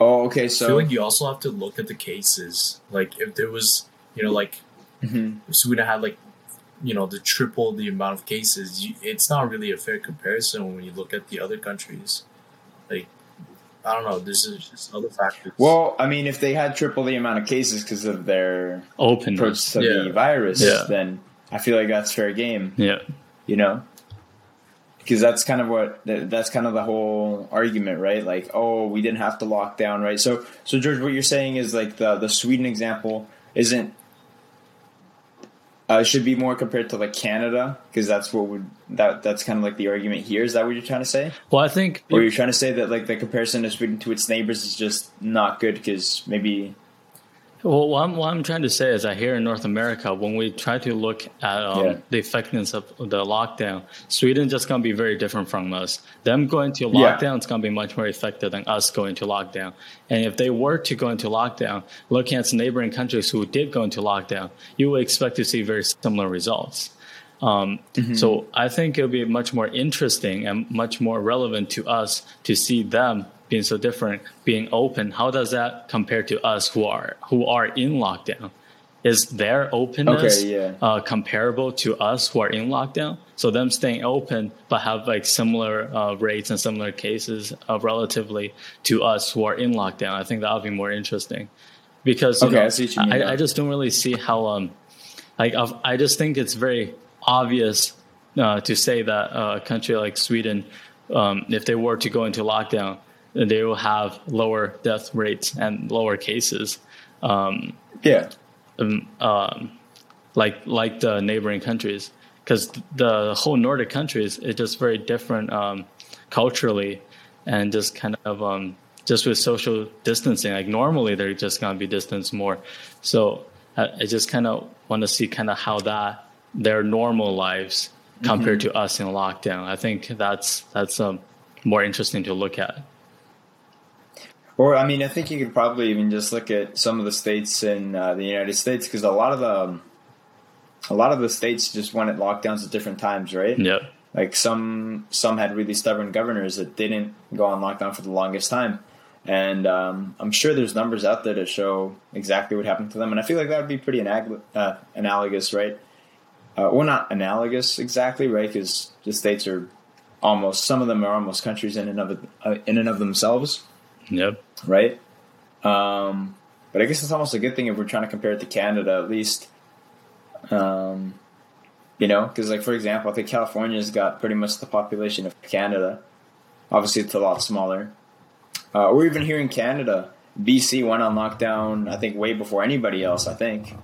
Oh, okay. So I feel like you also have to look at the cases. Like if there was, you know, like Mhm. if Sweden had like, you know, the triple the amount of cases, you, it's not really a fair comparison when you look at the other countries. Like, I don't know. This is just other factors. well, I mean, if they had triple the amount of cases because of their open approach to Yeah. the virus, Yeah. then I feel like that's fair game. Yeah. you know because that's kind of what that's kind of the whole argument right like oh we didn't have to lock down right so so george what you're saying is like the the sweden example isn't uh, should be more compared to like canada because that's what would that that's kind of like the argument here. Is that what you're trying to say? Well, I think or you're trying to say that like the comparison of sweden to its neighbors is just not good because maybe Well, what I'm, what I'm trying to say is that here in North America, when we try to look at um, Yeah. the effectiveness of the lockdown, Sweden just going to be very different from us. Them going to Yeah. lockdown is going to be much more effective than us going to lockdown. And if they were to go into lockdown, looking at neighboring countries who did go into lockdown, you would expect to see very similar results. Um, So I think it'll be much more interesting and much more relevant to us to see them being so different, being open. How does that compare to us who are who are in lockdown? Is their openness Okay, yeah. uh, comparable to us who are in lockdown? So them staying open but have like similar uh, rates and similar cases uh, relatively to us who are in lockdown. I think that would be more interesting because you Okay, know, I mean. I, I just don't really see how um like I've, I just think it's very obvious uh, to say that uh, a country like Sweden, um, if they were to go into lockdown, they will have lower death rates and lower cases, um, yeah um, um, like like the neighboring countries, because the whole Nordic countries is just very different um, culturally, and just kind of um, just with social distancing. Like normally they're just gonna be distanced more, so I, I just kind of want to see kind of how that their normal lives compared to us in lockdown. I think that's that's um, more interesting to look at. Or I mean, I think you could probably even just look at some of the states in uh, the United States because a lot of the um, a lot of the states just went at lockdowns at different times, right? Yep. Like some some had really stubborn governors that didn't go on lockdown for the longest time, and um, I'm sure there's numbers out there to show exactly what happened to them. And I feel like that would be pretty anag- uh, analogous, right? Uh, well, not analogous exactly, right? Because the states are almost some of them are almost countries in and of uh, in and of themselves Yep. right? Um, but I guess it's almost a good thing if we're trying to compare it to Canada, at least. Um, you know, because like for example, I think California's got pretty much the population of Canada. Obviously, it's a lot smaller. Uh, or even here in Canada, BC went on lockdown. I think way before anybody else. I think.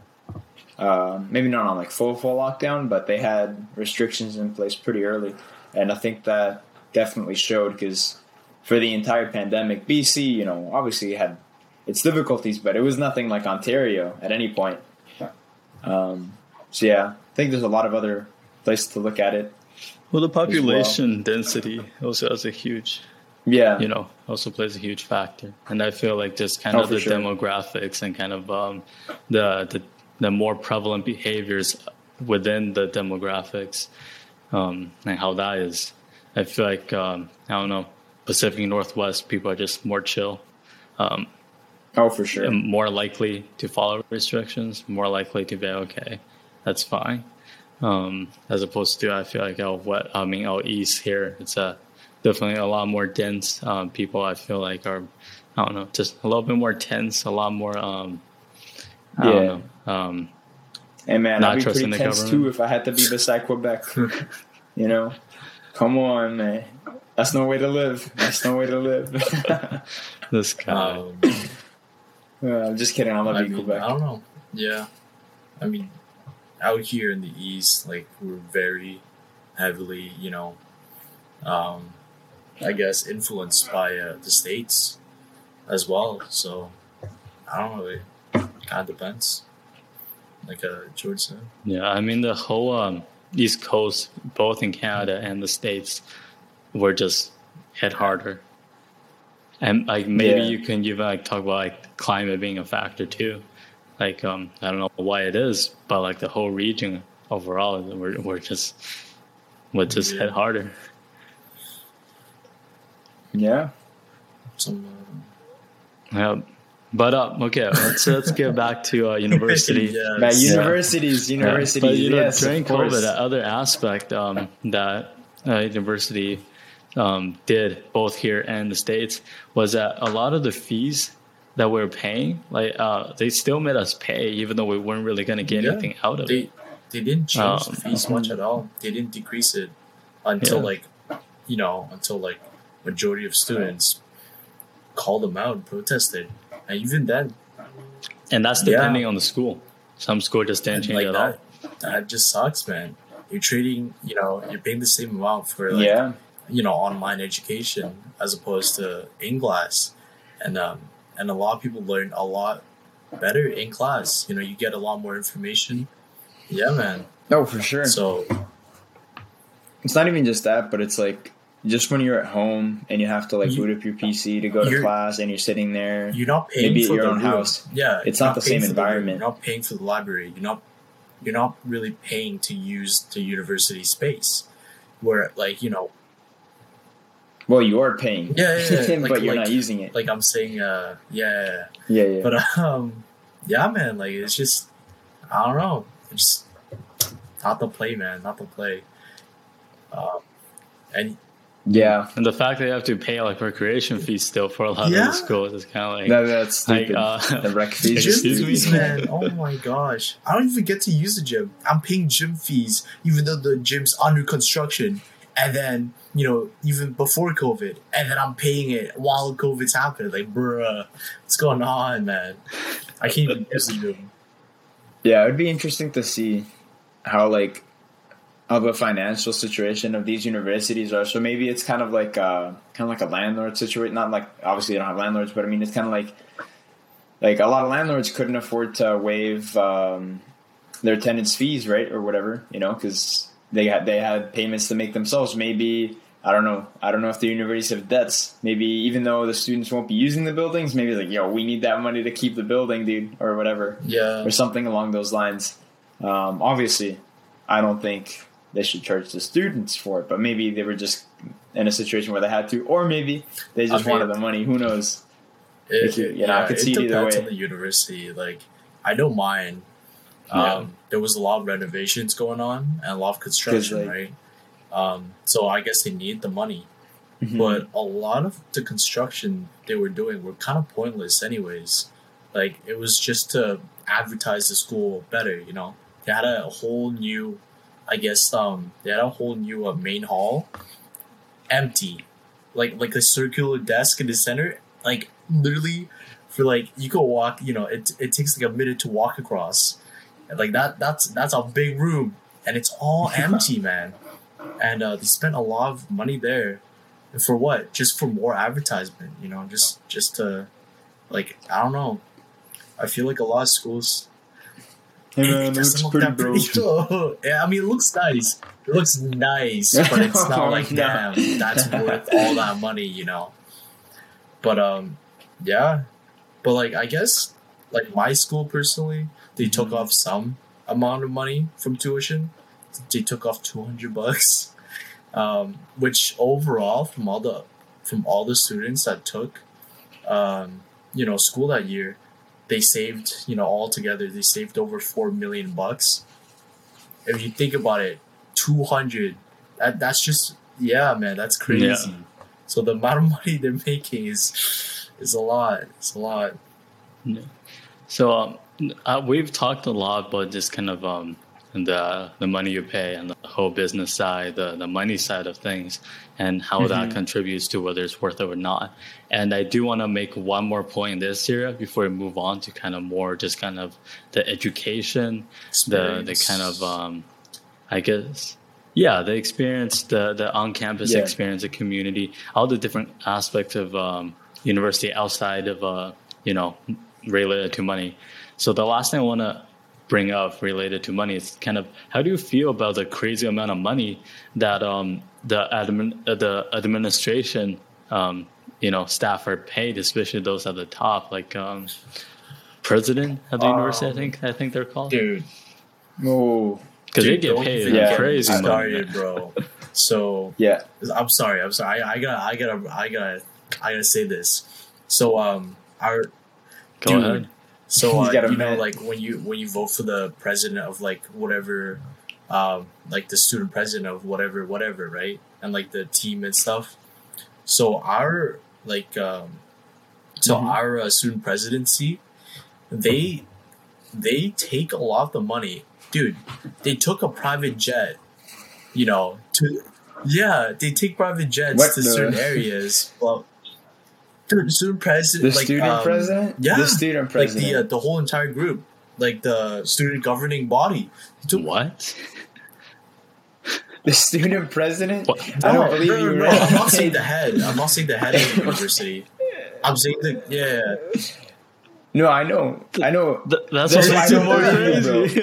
Uh, maybe not on like full full lockdown, but they had restrictions in place pretty early, and I think that definitely showed because for the entire pandemic, BC, you know, obviously had its difficulties, but it was nothing like Ontario at any point. Um, so yeah, I think there's a lot of other places to look at it. Well, the population density also has a huge Yeah, you know also plays a huge factor and i feel like just kind Oh, of the sure. demographics and kind of um, the, the the more prevalent behaviors within the demographics um, and how that is i feel like um, i don't know pacific northwest people are just more chill um, oh for sure. and more likely to follow restrictions more likely to be okay that's fine um, as opposed to i feel like out what i mean out east here it's a definitely a lot more dense um, people i feel like are i don't know just a little bit more tense a lot more um, I Yeah. don't know. Um, Hey man, Not I'd be pretty tense government. too if I had to be beside Quebec. you know, come on, man. That's no way to live. That's no way to live. this guy. Um, Uh, I'm just kidding. I love I you, mean, Quebec. I don't know. Yeah, I mean, out here in the east, like we're very heavily, you know, um, I guess, influenced by uh, the states as well. So I don't know. It kind of depends. Like uh, George said. Yeah, I mean the whole um, East Coast, both in Canada and the states, were just hit harder. And like maybe Yeah. you can even like talk about like climate being a factor too. Like um, I don't know why it is, but like the whole region overall, we're we're just we're just Yeah. hit harder. Yeah. Some. Yeah. But uh, okay, let's let's get back to uh, university. yeah, Now, universities, Yeah, universities. but you know, yes, during. COVID, the other aspect um, that uh, university um, did both here and the states was that a lot of the fees that we are paying, like uh, they still made us pay, even though we weren't really going to get Yeah. anything out of they it. they didn't change Um, the fees much at all. They didn't decrease it until Yeah. like you know until like majority of students called them out and protested, and even then, And that's Yeah. depending on the school. Some school just didn't and change like it at all. that, that just sucks, man. You're trading, you know, you're paying the same amount for like yeah. You know online education as opposed to in class, and um and a lot of people learn a lot better in class. You know, you get a lot more information. Yeah, man. No, for sure. So it's not even just that, but it's like just when you're at home and you have to like You- boot up your PC to go to class and you're sitting there. You're not paying Maybe at for your own room. house. Yeah, It's you're not the same for the environment. You're not paying for the library. You're not. You're not really paying to use the university space, where like you know, Well, you are paying. Yeah, yeah, yeah. Like- but you're like- not using it. like I'm saying, uh, yeah, yeah, yeah. but um, yeah, man, like it's just, I don't know, it's just not the play, man, not the play. Um, and yeah. And the fact that you have to pay like recreation fees still for a lot Yeah. of the schools is kind of like, That, that's like stupid. uh, the rec gym fees. Excuse me? fees, man. Oh my gosh, I don't even get to use the gym. I'm paying gym fees, even though the gym's under construction, and then you know, even before COVID, and then I'm paying it while COVID's happening. Like, bruh, what's going on, man? I can't even use the gym. Yeah, it would be interesting to see how like how the financial situation of these universities are. So maybe it's kind of like uh kind of like a landlord situation. Not like obviously they don't have landlords, but I mean it's kind of like like a lot of landlords couldn't afford to waive um, their tenants' fees, right, or whatever, you know, because they had they had payments to make themselves. Maybe I don't know. I don't know if the universities have debts. Maybe even though the students won't be using the buildings, maybe like yo, we need that money to keep the building, dude, or whatever Yeah, or something along those lines. Um, obviously, I don't think they should charge the students for it, but maybe they were just in a situation where they had to, or maybe they just I mean- wanted the money. Who knows? it, It- you know, I could see it either depends way. on the university. Like, I don't mind. Um, Yeah. There was a lot of renovations going on and a lot of construction, like- right? Um, so I guess they need the money. Mhm. But a lot of the construction they were doing were kind of pointless, anyways. Like it was just to advertise the school better, you know. They had a whole new, I guess, um, they had a whole new uh, main hall, empty, like like a circular desk in the center, like literally for like you could walk, you know, it it takes like a minute to walk across, and like that that's that's a big room, and it's all empty, man. And uh, they spent a lot of money there for what? Just for more advertisement, you know, just just to like I don't know. I feel like a lot of schools Hey, it, man, it it doesn't looks look pretty, that pretty. yeah, I mean, it looks nice. It looks nice, but it's not like damn, that's worth all that money, you know. But um, yeah, but like I guess like my school personally, they took off some amount of money from tuition. They took off two hundred bucks, um, which overall from all the from all the students that took, um, you know, school that year, they saved you know all together they saved over four million bucks. If you think about it, two hundred. That that's just yeah, man. That's crazy. So the amount of money they're making is is a lot. It's a lot. Yeah. So um, uh, we've talked a lot about just kind of um, the the money you pay and the whole business side, the the money side of things, and how that Mhm. contributes to whether it's worth it or not. And I do want to make one more point in this area before we move on to kind of more just kind of the education, the the kind of um, I guess yeah, the experience, the the on campus Yeah. experience, the community, all the different aspects of um, university outside of uh, you know related to money. So the last thing I want to bring up related to money is kind of how do you feel about the crazy amount of money that um, the admin uh, the administration um, you know staff are paid, especially those at the top, like um, president of the university. I think I think they're called dude. Oh, because they get paid even Yeah. get me crazy money. started, bro. So yeah. I'm sorry. I'm sorry. I, I gotta. I gotta. I gotta. I gotta say this. So um, our Go Dude. ahead. So uh, got you know, like when you when you vote for the president of like whatever, um, like the student president of whatever, whatever, right? And like the team and stuff. So our like, um, so Mhm. our uh, student presidency, they they take a lot of the money, dude. They took a private jet, you know, to yeah, they take private jets What to the- certain areas. Well, dude, student president, The like, student um, president? yeah, The student president. like the uh, the whole entire group, like the student governing body. He took- What? The student president? What? I don't No, believe no, you. no, right? I'm not saying the head. I'm not saying the head of the university. I'm saying the yeah. No, I know. I know. Th- that's That's what I it don't more believe you,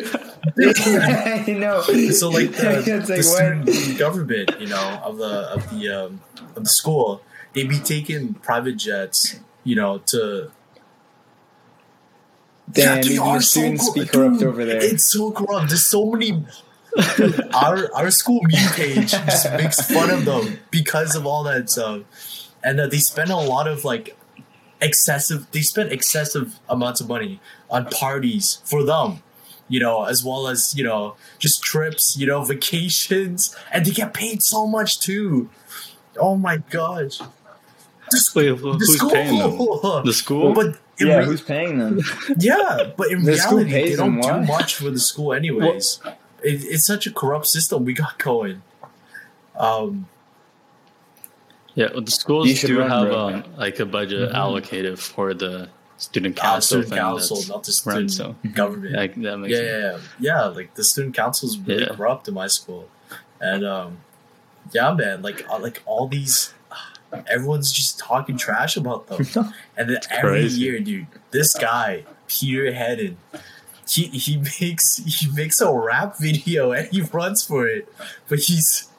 crazy. I know. So like the, It's the like, what? student government, you know, of the of the um, of the school, they be taking private jets, you know, to Damn, they even are the so students be corrupt dude, over there. It's so corrupt. There's so many. our our school meme page just makes fun of them because of all that stuff, and uh, they spend a lot of like excessive. They spend excessive amounts of money on parties for them, you know, as well as you know just trips, you know, vacations, and they get paid so much too. Oh my gosh, Wait, who- the who's school, paying them? The school? but yeah, re- who's paying them? yeah, but in The reality, they don't do much for the school, anyways. It, it's such a corrupt system we got going. Um, Yeah, well, the schools do run, have bro. um, like a budget Mhm. allocated for the student uh, council student thing. council, not the right, student so- government. Like, that makes yeah, sense. yeah, yeah, yeah. Like the student council is really Yeah. corrupt in my school, and um, yeah, man, like uh, like all these, everyone's just talking trash about them, and then every crazy. year, dude, this guy Peter Hedden. He, he makes he makes a rap video and he runs for it, but he's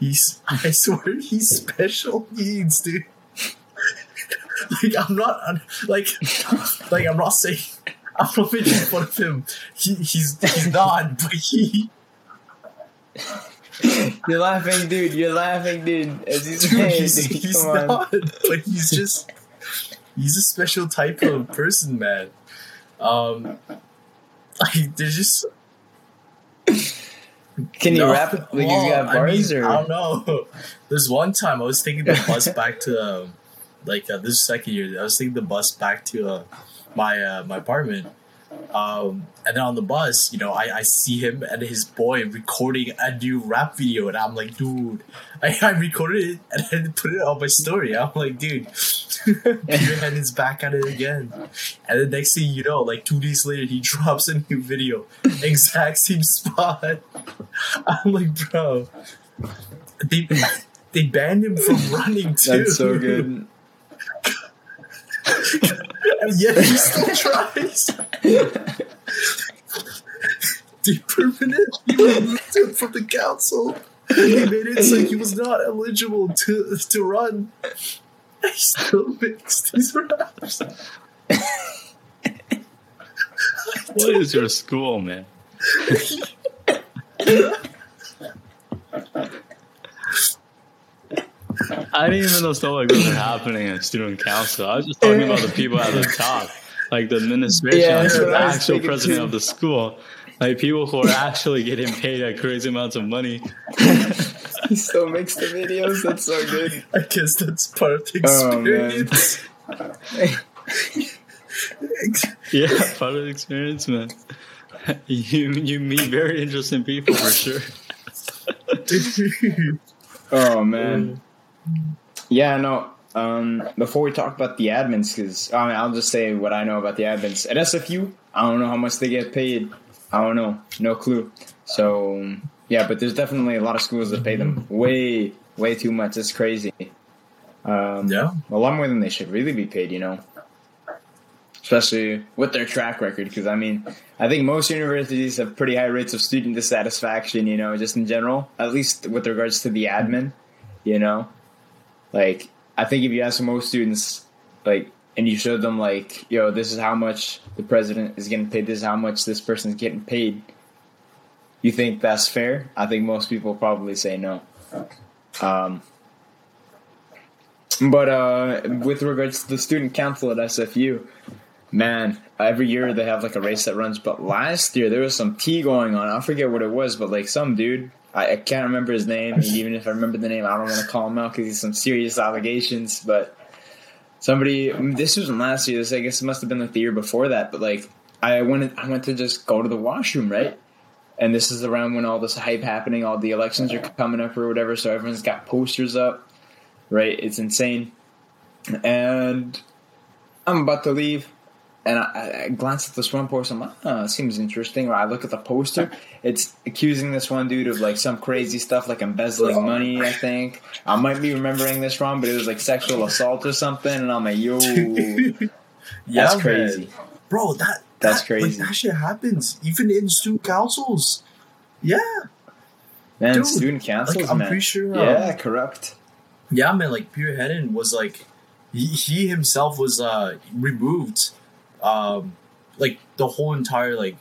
he's I swear he's special needs, dude. like I'm not like like I'm not saying I'm not making fun of him. He, he's he's not, but he You're laughing, dude. You're laughing, dude. As he's dude, saying, he's, dude, he's not, but he's just he's a special type of person, man. Um, like there's just Can you No. rap? Like Well, got bars, I, mean, or I don't know. There's one time I was taking the bus back to um, like uh, this second year. I was taking the bus back to uh, my uh, my apartment, um, and then on the bus, you know, I, I see him and his boy recording a new rap video, and I'm like, dude, I, I recorded it and then put it on my story. I'm like, dude, Peter Hen is back at it again. And the next thing you know, like two days later, he drops a new video, exact same spot. I'm like, bro, they they banned him from running too. that's so good. And yet he still tries. they permanently removed him from the council. He made it so he was not eligible to to run. He still makes these raps. What is your school, man? I didn't even know stuff like this was happening in student council. I was just talking about the people at the top, like the administration, Yeah, like the what I was actual president too. of the school, like people who are actually getting paid like crazy amounts of money. He still makes the videos. That's so good. I guess that's part of the Oh, experience. Yeah, part of the experience, man. You you meet very interesting people for sure. Oh man. Yeah, no. Um, before we talk about the admins, because I mean, I'll just say what I know about the admins at SFU. I don't know how much they get paid. I don't know, no clue. So yeah, but there's definitely a lot of schools that pay them way, way too much. It's crazy. Um, Yeah. a lot more than they should really be paid, you know. Especially with their track record, because I mean, I think most universities have pretty high rates of student dissatisfaction, you know, just in general, at least with regards to the admin, you know. Like, I think if you ask most students, like, and you show them, like, yo, this is how much the president is getting paid, this is how much this person's getting paid, you think that's fair? I think most people probably say no. Um, but uh, with regards to the student council at SFU, man, every year they have like a race that runs. But last year there was some tea going on. I forget what it was, but like some dude, I, I can't remember his name. And even if I remember the name, I don't want to call him out because he's some serious allegations. But somebody, this wasn't last year. This I guess it must have been like the year before that. But like I went, I went to just go to the washroom, right? And this is around when all this hype happening, all the elections are coming up or whatever. So everyone's got posters up, right? It's insane. And I'm about to leave, and I, I glance at this one post. I'm like, oh, it seems interesting. Or I look at the poster. It's accusing this one dude of like some crazy stuff, like embezzling money. I think I might be remembering this wrong, but it was like sexual assault or something. And I'm like, yo, Yeah, that's man. crazy. bro. That That's crazy. Like, that shit happens even in student councils. Yeah, Man, Dude, student councils, like, I'm man. pretty sure, um, yeah, corrupt. yeah, man. Like Peter Hedden was like, he, he himself was uh removed. Um, like the whole entire like,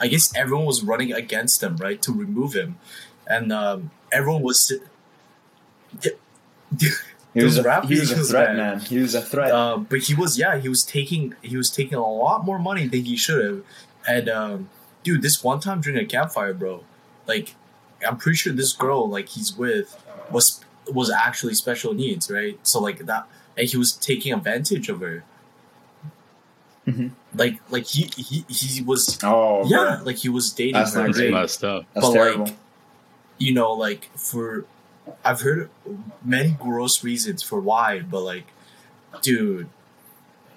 I guess everyone was running against him, right, to remove him, and um, everyone was. He was, a, he was a threat, man. man. He was a threat. Uh, but he was yeah he was taking he was taking a lot more money than he should have and um, dude this one time during a campfire bro like i'm pretty sure this girl like he's with was was actually special needs right so like that and he was taking advantage of her Mhm. like like he he, he was oh, yeah bro. like he was dating That's her not It's great. messed up. that's but, terrible. like, you know, like for I've heard many gross reasons for why, but like, dude,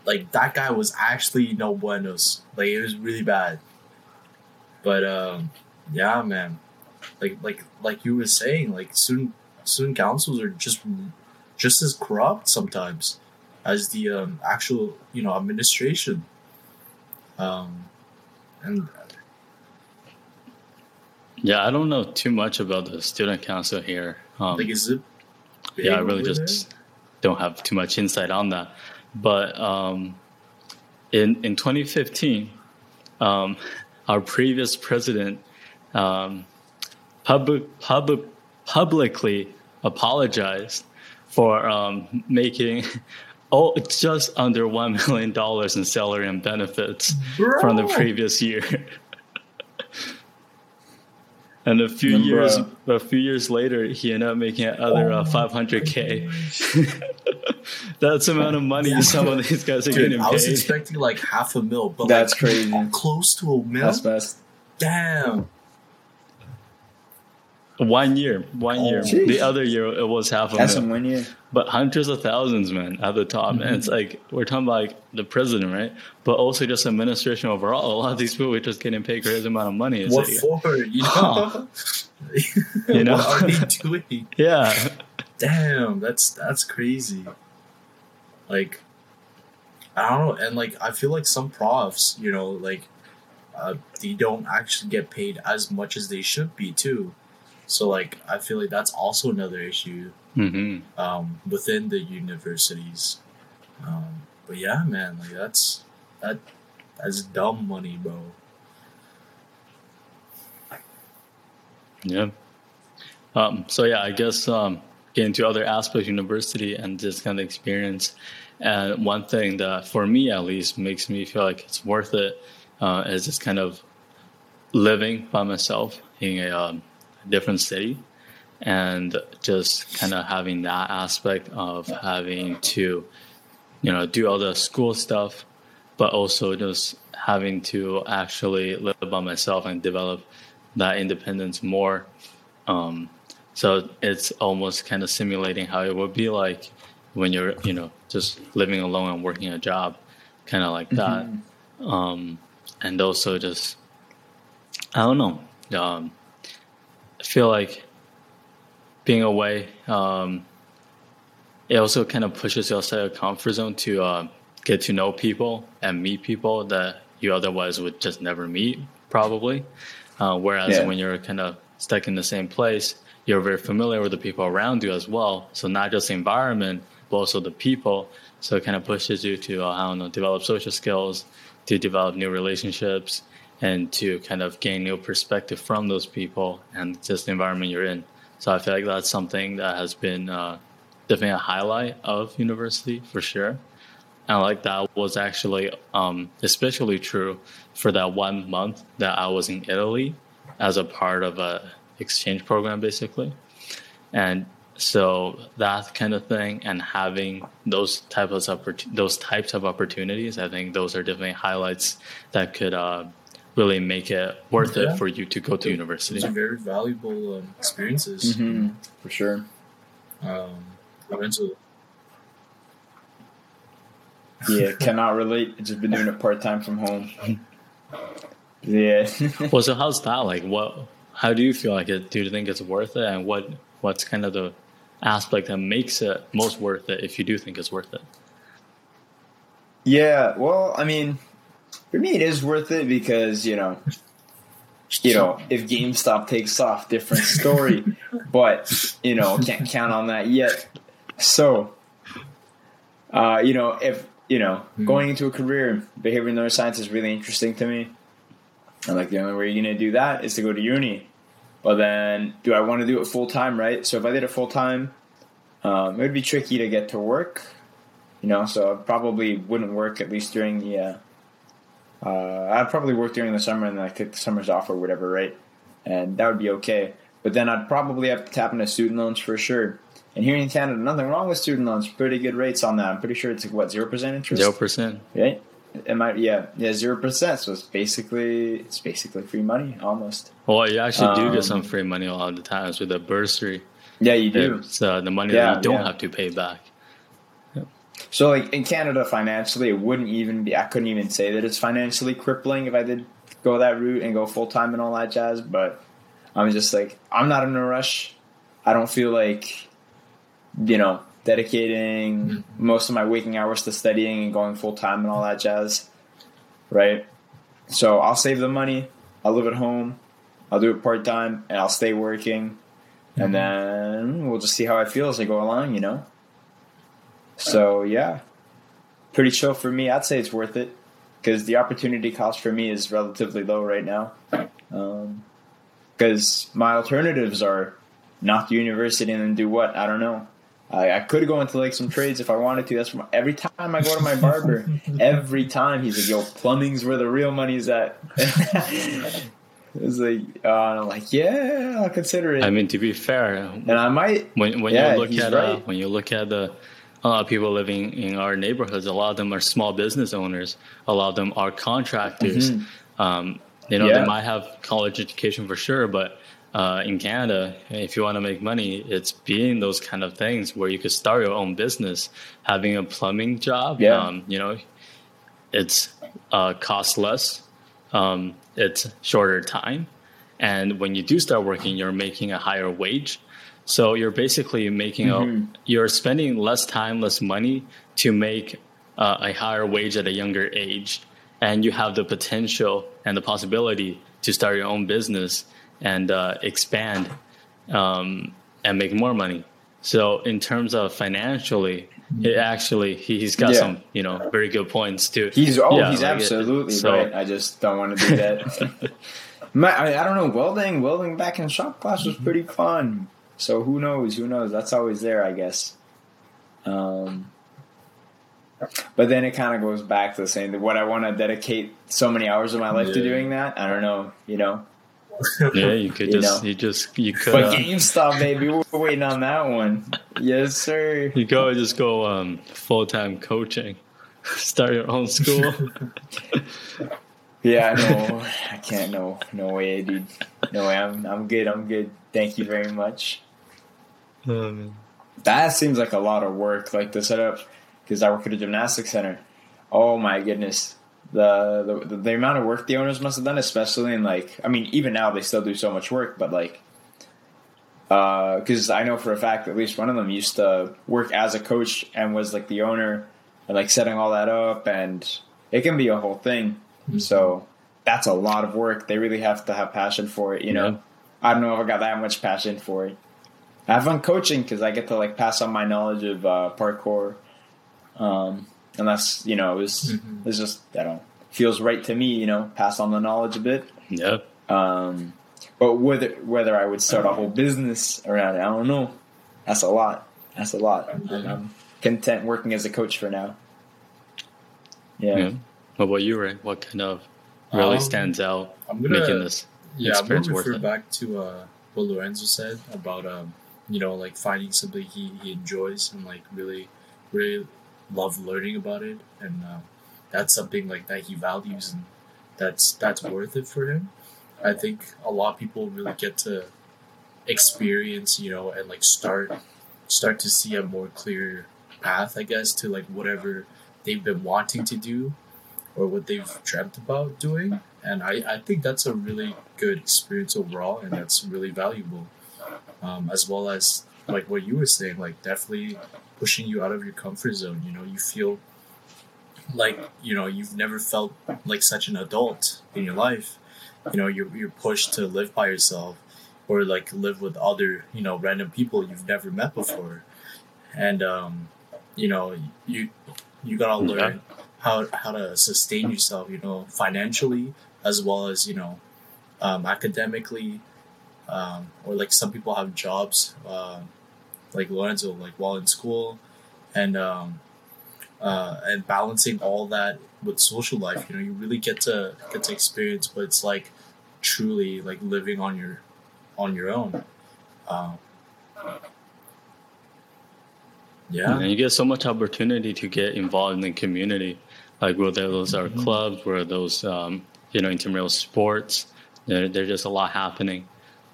like that guy was actually no buenos. Like it was really bad. But um, yeah, man, like like like you were saying, like student student councils are just just as corrupt sometimes as the um, actual you know administration. Um, and Yeah, I don't know too much about the student council here. Um, like, is it? yeah, I really over there? just don't have too much insight on that. But um, in in 2015, um, our previous president um, public, public, publicly apologized for um, making oh it's just under one million dollars in salary and benefits from the previous year. And a few Remember, years, uh, a few years later, he ended up making another Oh uh, my 500k. That's the amount of money Yeah. some of these guys are Dude, getting I was paid. expecting like half a mil, but That's like crazy. close to a mil. That's best. Damn. One year, one Oh. year. Jeez. The other year, it was half a That's mil. some year. but hundreds of thousands, man, at the top. And it's like we're talking about like the president, right? But also just administration overall. A lot of these people are just getting paid crazy amount of money. It's What like, for? You know? Huh. You know? what are they doing? yeah, Damn, that's that's crazy. Like, I don't know, and like I feel like some profs, you know, like uh, they don't actually get paid as much as they should be too. So like I feel like that's also another issue hmm um, within the universities. Um, but yeah, man, like that's that that's dumb money, bro. yeah. Um, so yeah, I guess um, getting to other aspects of university and just kind of experience. And one thing that, for me at least, makes me feel like it's worth it uh, is just kind of living by myself in a um, different city and just kind of having that aspect of having to, you know, do all the school stuff, but also just having to actually live by myself and develop that independence more. Um, so it's almost kind of simulating how it would be like when you're, you know, just living alone and working a job, kind of like that. Um, and also just, I don't know. Um, feel like being away, um, it also kind of pushes you outside of comfort zone to uh, get to know people and meet people that you otherwise would just never meet, probably. Uh, whereas Yeah. when you're kind of stuck in the same place, you're very familiar with the people around you as well. So not just the environment, but also the people. So it kind of pushes you to, uh, I don't know, develop social skills, to develop new relationships, and to kind of gain new perspective from those people and just the environment you're in. So I feel like that's something that has been uh, definitely a highlight of university for sure. And like that was actually um, especially true for that one month that I was in Italy as a part of a exchange program, basically. And so that kind of thing, and having those types of oppor- those types of opportunities, I think those are definitely highlights that could uh, really make it worth Yeah. it for you to go to university. Those are very valuable um, experiences. hmm For sure. Um, I went to Yeah, cannot relate. I've just been doing it part time from home. Yeah. Well, so how's that like? What? How do you feel like it? Do you think it's worth it? And what? What's kind of the aspect that makes it most worth it if you do think it's worth it? yeah. Well, I mean, for me, it is worth it because you know, you know, if GameStop takes off, different story. but you know, can't count on that yet. So, uh, you know, if you know, going into a career, in behavioral neuroscience is really interesting to me. And like the only way you're gonna do that is to go to uni. But then, do I want to do it full time? Right. So if I did it full time, um, it would be tricky to get to work. You know, so I probably wouldn't work at least during the. Uh, uh, I'd probably work during the summer and then I take the summers off or whatever, right? And that would be okay. But then I'd probably have to tap into student loans for sure. And here in Canada, nothing wrong with student loans. Pretty good rates on that. I'm pretty sure it's like what zero percent interest. Zero percent. Right? Am I? Yeah, yeah, zero percent. So it's basically it's basically free money almost. Well, you actually do Um, get some free money a lot of the times with the bursary. Yeah, you do. It's uh, the money Yeah, that you don't yeah. have to pay back. So like in Canada financially, it wouldn't even be. I couldn't even say that it's financially crippling if I did go that route and go full time and all that jazz. But I'm just like I'm not in a rush. I don't feel like you know dedicating mm-hmm. most of my waking hours to studying and going full time and all that jazz. Right. So I'll save the money. I'll live at home. I'll do it part time and I'll stay working. And mm-hmm. then we'll just see how I feel as I go along, you know? So yeah, pretty chill for me. I'd say it's worth it because the opportunity cost for me is relatively low right now. Because my alternatives are not the university and then do what? I don't know. I, I could go into like some trades if I wanted to. That's my, every time I go to my barber. every time he's like, "Yo, plumbing's where the real money's at." it's like, uh, I'm like, yeah, I'll consider it, I mean, to be fair, and I might. when when Yeah, you look he's at uh, when you look at the a lot of people living in our neighborhoods, a lot of them are small business owners. A lot of them are contractors. Um, you know, Mm-hmm. Yeah. they might have college education for sure, but uh, in Canada, if you want to make money, it's being those kind of things where you could start your own business, having a plumbing job. Yeah. Um, you know, it's uh, cost less. Um, it's shorter time, and when you do start working, you're making a higher wage. So you're basically making Mm-hmm. a you're spending less time, less money to make uh, a higher wage at a younger age, and you have the potential and the possibility to start your own business and uh, expand um, and make more money. So in terms of financially, it actually he, he's got Yeah. some you know very good points too. He's oh, Yeah, he's like it- absolutely so- right. I just don't want to do that. My, I, I don't know. Welding, welding back in shop class was pretty fun. So who knows? Who knows? That's always there, I guess. Um, but then it kind of goes back to saying that what I want to dedicate so many hours of my life to doing that. I don't know. You know. Yeah, you could You just know. you just you could But uh, GameStop, baby, we're waiting on that one. Yes, sir. you go just go um, full time coaching, start your own school. Yeah, no, I can't. No, no way, dude. No way. I'm, I'm good. I'm good. Thank you very much. Um, That seems like a lot of work, like the setup, because I work at a gymnastics center. Oh my goodness, the, the the amount of work the owners must have done, especially in like, I mean, even now they still do so much work, but like, because I know for a fact at least one of them used to work as a coach and was like the owner and like setting all that up, and it can be a whole thing. Mm-hmm. So that's a lot of work. They really have to have passion for it. You know, Yeah. I don't know if I got that much passion for it. I have fun coaching because I get to like pass on my knowledge of uh, parkour. Um, and that's you know it was Mhm. it's just I don't know, feels right to me. You know, pass on the knowledge a bit. Yeah. Um, but whether whether I would start a whole business around it, I don't know. That's a lot. That's a lot. I'm, I'm content working as a coach for now. Yeah. Yeah. What about you, Ray? What kind of really Um, stands out I'm gonna making this? yeah, I'm gonna worth refer it? back to uh, what Lorenzo said about um, you know, like finding something he, he enjoys and like really, really love learning about it, and uh, that's something like that he values, and that's that's worth it for him. I think a lot of people really get to experience, you know, and like start start to see a more clear path, I guess, to like whatever they've been wanting to do or what they've dreamt about doing. And I, I think that's a really good experience overall, and that's really valuable. Um, as well as like what you were saying, like definitely pushing you out of your comfort zone. You know, you feel like you know you've never felt like such an adult in your life. You know, you're you're pushed to live by yourself, or like live with other you know random people you've never met before, and um, you know you you gotta learn how how to sustain yourself. You know, financially as well as you know um, academically, um, or like some people have jobs, um, like Lorenzo, like while in school, and um, uh, and balancing all that with social life. You know, you really get to get to experience what it's like truly like living on your on your own. Um, yeah, And you get so much opportunity to get involved in the community, like whether those are Mhm. clubs, where those um, you know intramural sports. There, there's just a lot happening,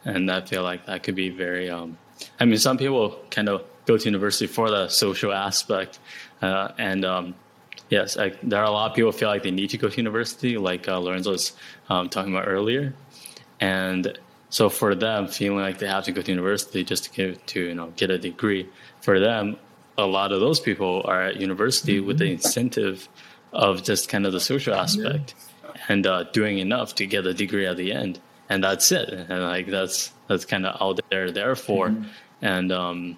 and I feel like that could be very. Um, I mean, some people kind of go to university for the social aspect, uh, and um, yes, I, there are a lot of people feel like they need to go to university, like uh, Lorenzo was um, talking about earlier, and so for them, feeling like they have to go to university just to get to you know get a degree, for them, a lot of those people are at university with the incentive of just kind of the social aspect and uh, doing enough to get a degree at the end, and that's it. And like that's that's kind of all they're there for, and um,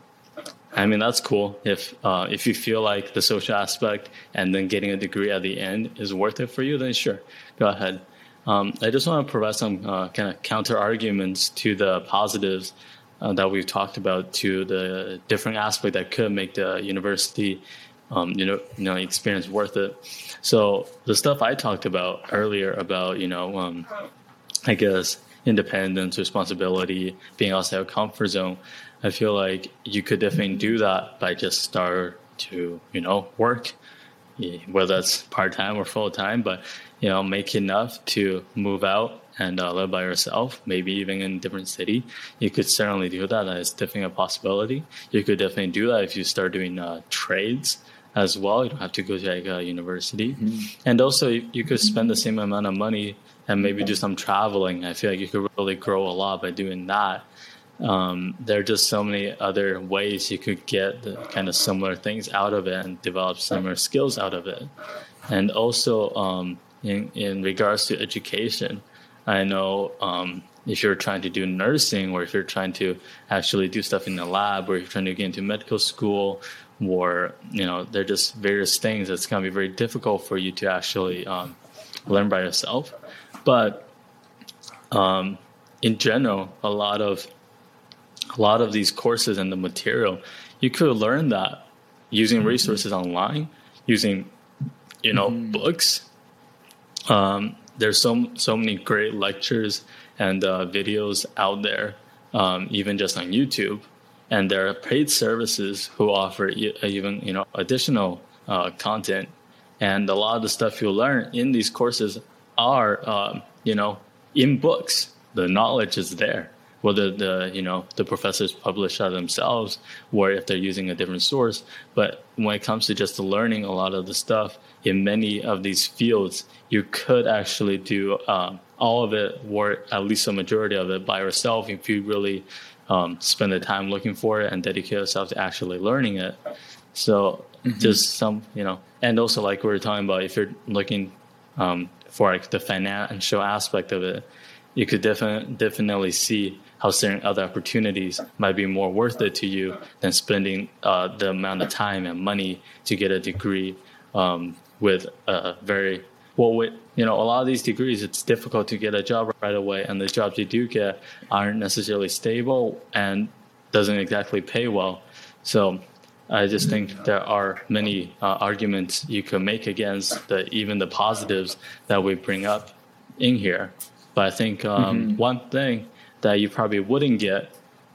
I mean that's cool if uh, if you feel like the social aspect and then getting a degree at the end is worth it for you, then sure, go ahead. Um, I just want to provide some uh, kind of counter arguments to the positives uh, that we've talked about to the different aspect that could make the university, um, you know, you know, experience worth it. So the stuff I talked about earlier about, you know, um, I guess independence, responsibility, being outside of comfort zone. I feel like you could definitely do that by just start to, you know, work, whether that's part time or full time, but you know, make enough to move out and uh, live by yourself, maybe even in a different city. You could certainly do that. That is definitely a possibility. You could definitely do that if you start doing uh, trades as well. You don't have to go to like a university, and also you, you could spend the same amount of money and maybe do some traveling. I feel like you could really grow a lot by doing that. Um, there are just so many other ways you could get the kind of similar things out of it and develop similar skills out of it. And also, um, in, in regards to education, I know um, if you're trying to do nursing or if you're trying to actually do stuff in the lab or if you're trying to get into medical school or, you know, there are just various things that's going to be very difficult for you to actually um, learn by yourself. But um, in general, a lot of a lot of these courses and the material, you could learn that using resources online, using you know books. Um, there's so so many great lectures and uh, videos out there, um, even just on YouTube, and there are paid services who offer e- even you know additional uh, content, and a lot of the stuff you learn in these courses are um, you know in books. The knowledge is there. Whether the you know the professors publish that themselves or if they're using a different source. But when it comes to just learning a lot of the stuff in many of these fields you could actually do um, all of it or at least a majority of it by yourself if you really um, spend the time looking for it and dedicate yourself to actually learning it. So mm-hmm. just some, you know, and also like we were talking about, if you're looking um, for like the financial aspect of it, you could definitely definitely see how certain other opportunities might be more worth it to you than spending uh, the amount of time and money to get a degree um, with a very well with you know a lot of these degrees it's difficult to get a job right away and the jobs you do get aren't necessarily stable and doesn't exactly pay well so I just think there are many uh, arguments you could make against the even the positives that we bring up in here. But I think um, mm-hmm. one thing that you probably wouldn't get,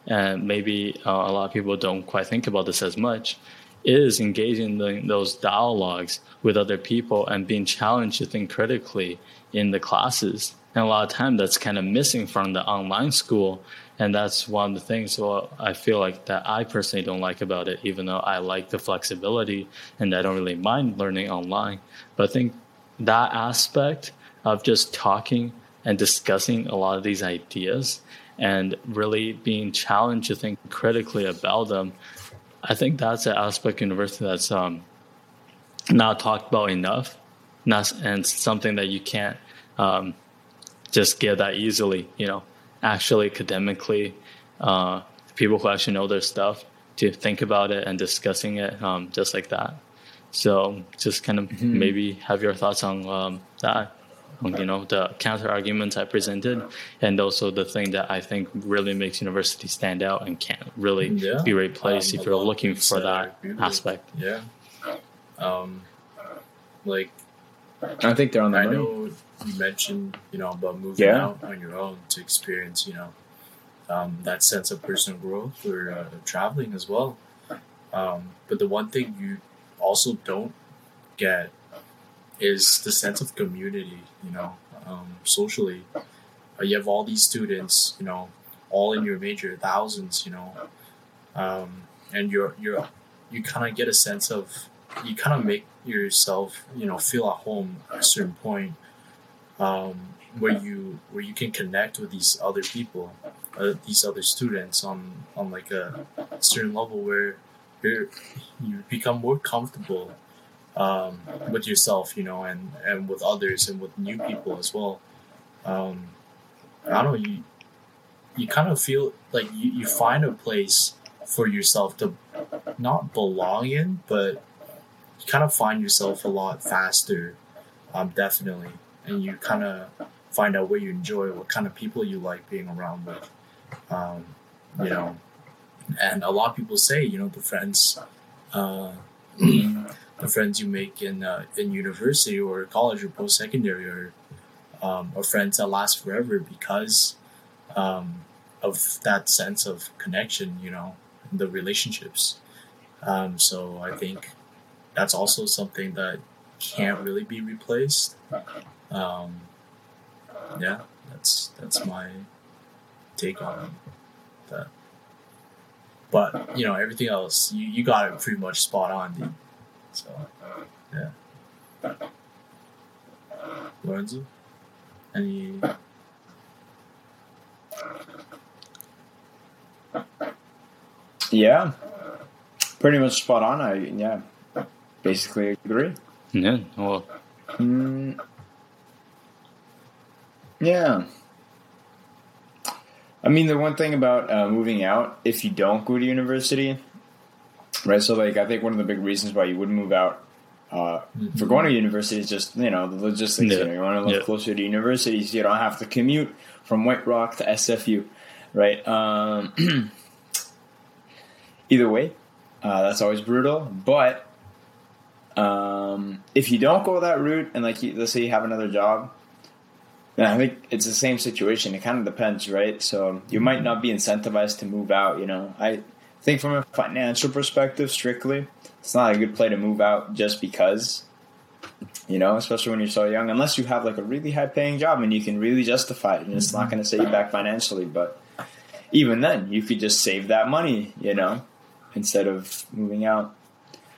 and maybe uh, a lot of people don't quite think about this as much, is engaging in those dialogues with other people and being challenged to think critically in the classes. And a lot of time that's kind of missing from the online school and that's one of the things well i feel like that i personally don't like about it even though i like the flexibility and i don't really mind learning online but i think that aspect of just talking and discussing a lot of these ideas and really being challenged to think critically about them i think that's an aspect of university that's um, not talked about enough not, and something that you can't um, just get that easily you know actually academically uh, people who actually know their stuff to think about it and discussing it um, just like that. So just kind of mm-hmm. maybe have your thoughts on um, that. You know the counter arguments I presented, and also the thing that I think really makes university stand out and can't really yeah. be replaced um, if you're looking for that aspect. Yeah. Um, like I think they're on the I money. know you mentioned, you know, about moving yeah. out on your own to experience, you know, um, that sense of personal growth or uh, traveling as well. Um, but the one thing you also don't get is the sense of community, you know, um, socially. Uh, you have all these students, you know, all in your major, thousands, you know, um, and you're you're you kind of get a sense of you kind of make yourself, you know, feel at home at a certain point um, where you where you can connect with these other people, uh, these other students on on like a certain level where you you become more comfortable um, with yourself, you know, and and with others and with new people as well. Um, I don't know you you kind of feel like you, you find a place for yourself to not belong in, but you kind of find yourself a lot faster, um, definitely and you kind of find out what you enjoy, what kind of people you like being around with. Um, you know, and a lot of people say, you know, the friends, uh, the friends you make in uh, in university or college or post secondary are um, are friends that last forever because um, of that sense of connection. You know, the relationships. Um, so I think that's also something that can't really be replaced. Um, yeah, that's that's my take on that. But you know, everything else, you, you got it pretty much spot on, dude. So, yeah. Lorenzo, any? Yeah, pretty much spot on. I yeah, basically agree. Yeah. Well. Mm, yeah. I mean, the one thing about uh, moving out, if you don't go to university, right? So, like, I think one of the big reasons why you wouldn't move out uh, mm-hmm. for going to university is just, you know, the logistics. Yeah. You, know, you want to live yeah. closer to universities. So you don't have to commute from White Rock to SFU, right? Um, either way, uh, that's always brutal. But um, if you don't go that route, and like, you, let's say you have another job, yeah, I think it's the same situation. It kind of depends, right? So you might not be incentivized to move out. You know, I think from a financial perspective, strictly, it's not a good play to move out just because. You know, especially when you're so young, unless you have like a really high paying job and you can really justify it, and it's not going to set you back financially. But even then, you could just save that money, you know, instead of moving out.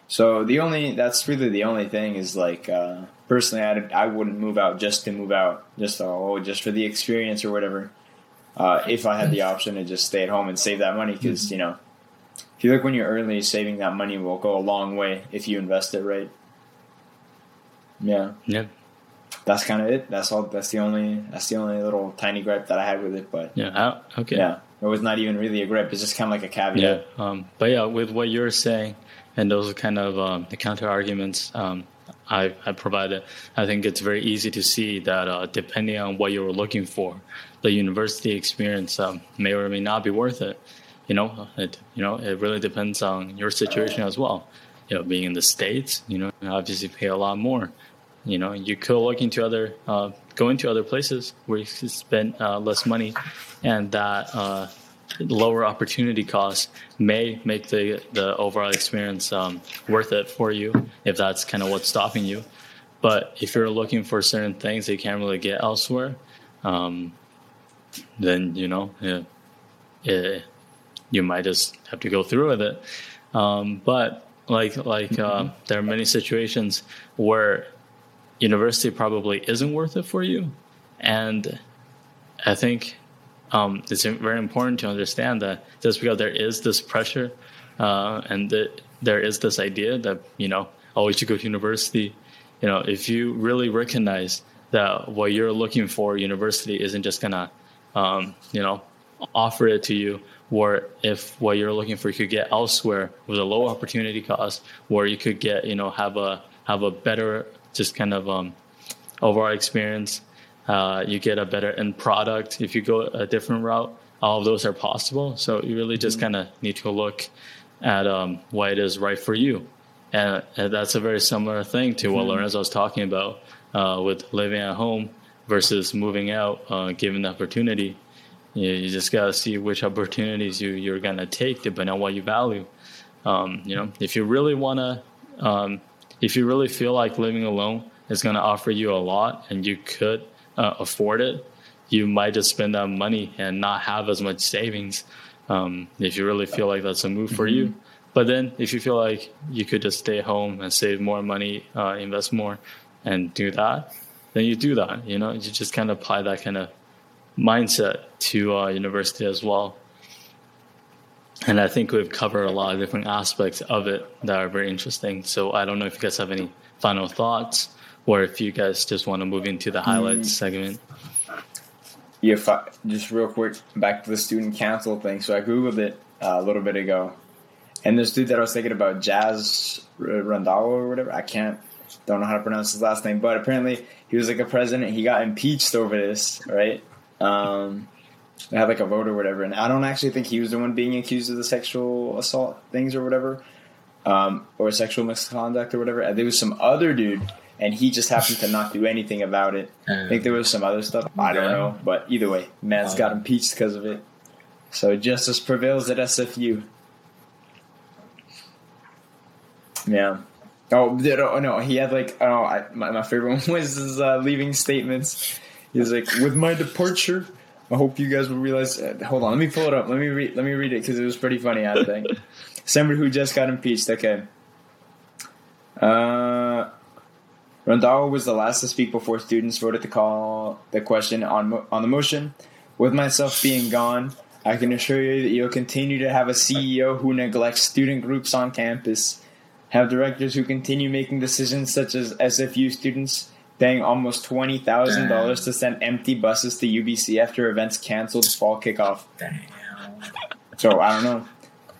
So the only that's really the only thing is like uh, personally, I I wouldn't move out just to move out, just oh just for the experience or whatever. uh, if I had the option to just stay at home and save that money because you know you look when you're early, saving that money will go a long way if you invest it right. Yeah, Yeah. that's kind of it. That's all. That's the only. That's the only little tiny gripe that I had with it. But Yeah. I- okay. yeah, it was not even really a gripe. It's just kind of like a Yeah. caveat. Um, but yeah, with what you're saying, and those are kind of um, the counter arguments um, I, I provided, I think it's very easy to see that uh, depending on what you were looking for, the university experience um, may or may not be worth it. You know, it you know it really depends on your situation as well. You know, being in the states, you know, obviously pay a lot more. You know, you could look into other, uh, go into other places where you spend uh, less money, and that uh, lower opportunity cost may make the the overall experience um, worth it for you if that's kind of what's stopping you. But if you're looking for certain things that you can't really get elsewhere, um, then you know, yeah, yeah, you might just have to go through with it. Um, but like like uh, there are many situations where university probably isn't worth it for you, and I think um, it's very important to understand that just because there is this pressure uh, and that there is this idea that you know oh you should go to university you know if you really recognize that what you're looking for university isn't just gonna um, you know offer it to you or if what you're looking for you could get elsewhere with a low opportunity cost where you could get you know have a have a better just kind of um, overall experience. Uh, you get a better end product. If you go a different route all of those are possible. So you really just kind of need to look at um, what it is right for you. And, and that's a very similar thing to what lorenzo was talking about uh, with living at home versus moving out uh, given the opportunity you, you just got to see which opportunities you, you're going to take depending on what you value. Um, you know if you really want to um, if you really feel like living alone is going to offer you a lot and you could uh, afford it you might just spend that money and not have as much savings um, if you really feel like that's a move for you. But then if you feel like you could just stay home and save more money uh, invest more and do that then you do that you know you just kind of apply that kind of mindset to uh, university as well and I think we've covered a lot of different aspects of it that are very interesting. So I don't know if you guys have any final thoughts or if you guys just want to move into the highlights segment. Yeah, fi- just real quick, back to the student council thing. So I googled it uh, a little bit ago, and this dude that I was thinking about, Jazz Randall or whatever, I can't, don't know how to pronounce his last name, but apparently he was like a president. He got impeached over this, right? Um, they had like a vote or whatever, and I don't actually think he was the one being accused of the sexual assault things or whatever, um, or sexual misconduct or whatever. There was some other dude, and he just happened to not do anything about it. I think there was some other stuff. I don't know, but either way, man's got impeached because of it. So justice prevails at SFU. Yeah. Oh, oh no, he had like oh, I, my my favorite one was his uh, leaving statements. He was like, "With my departure, I hope you guys will realize." Uh, hold on, let me pull it up. Let me read. Let me read it because it was pretty funny. I think somebody who just got impeached. Okay. Uh, Randall was the last to speak before students voted to call the question on on the motion. With myself being gone, I can assure you that you'll continue to have a CEO who neglects student groups on campus, have directors who continue making decisions such as SFU students paying almost twenty thousand dollars to send empty buses to UBC after events canceled fall kickoff. Damn. So I don't know.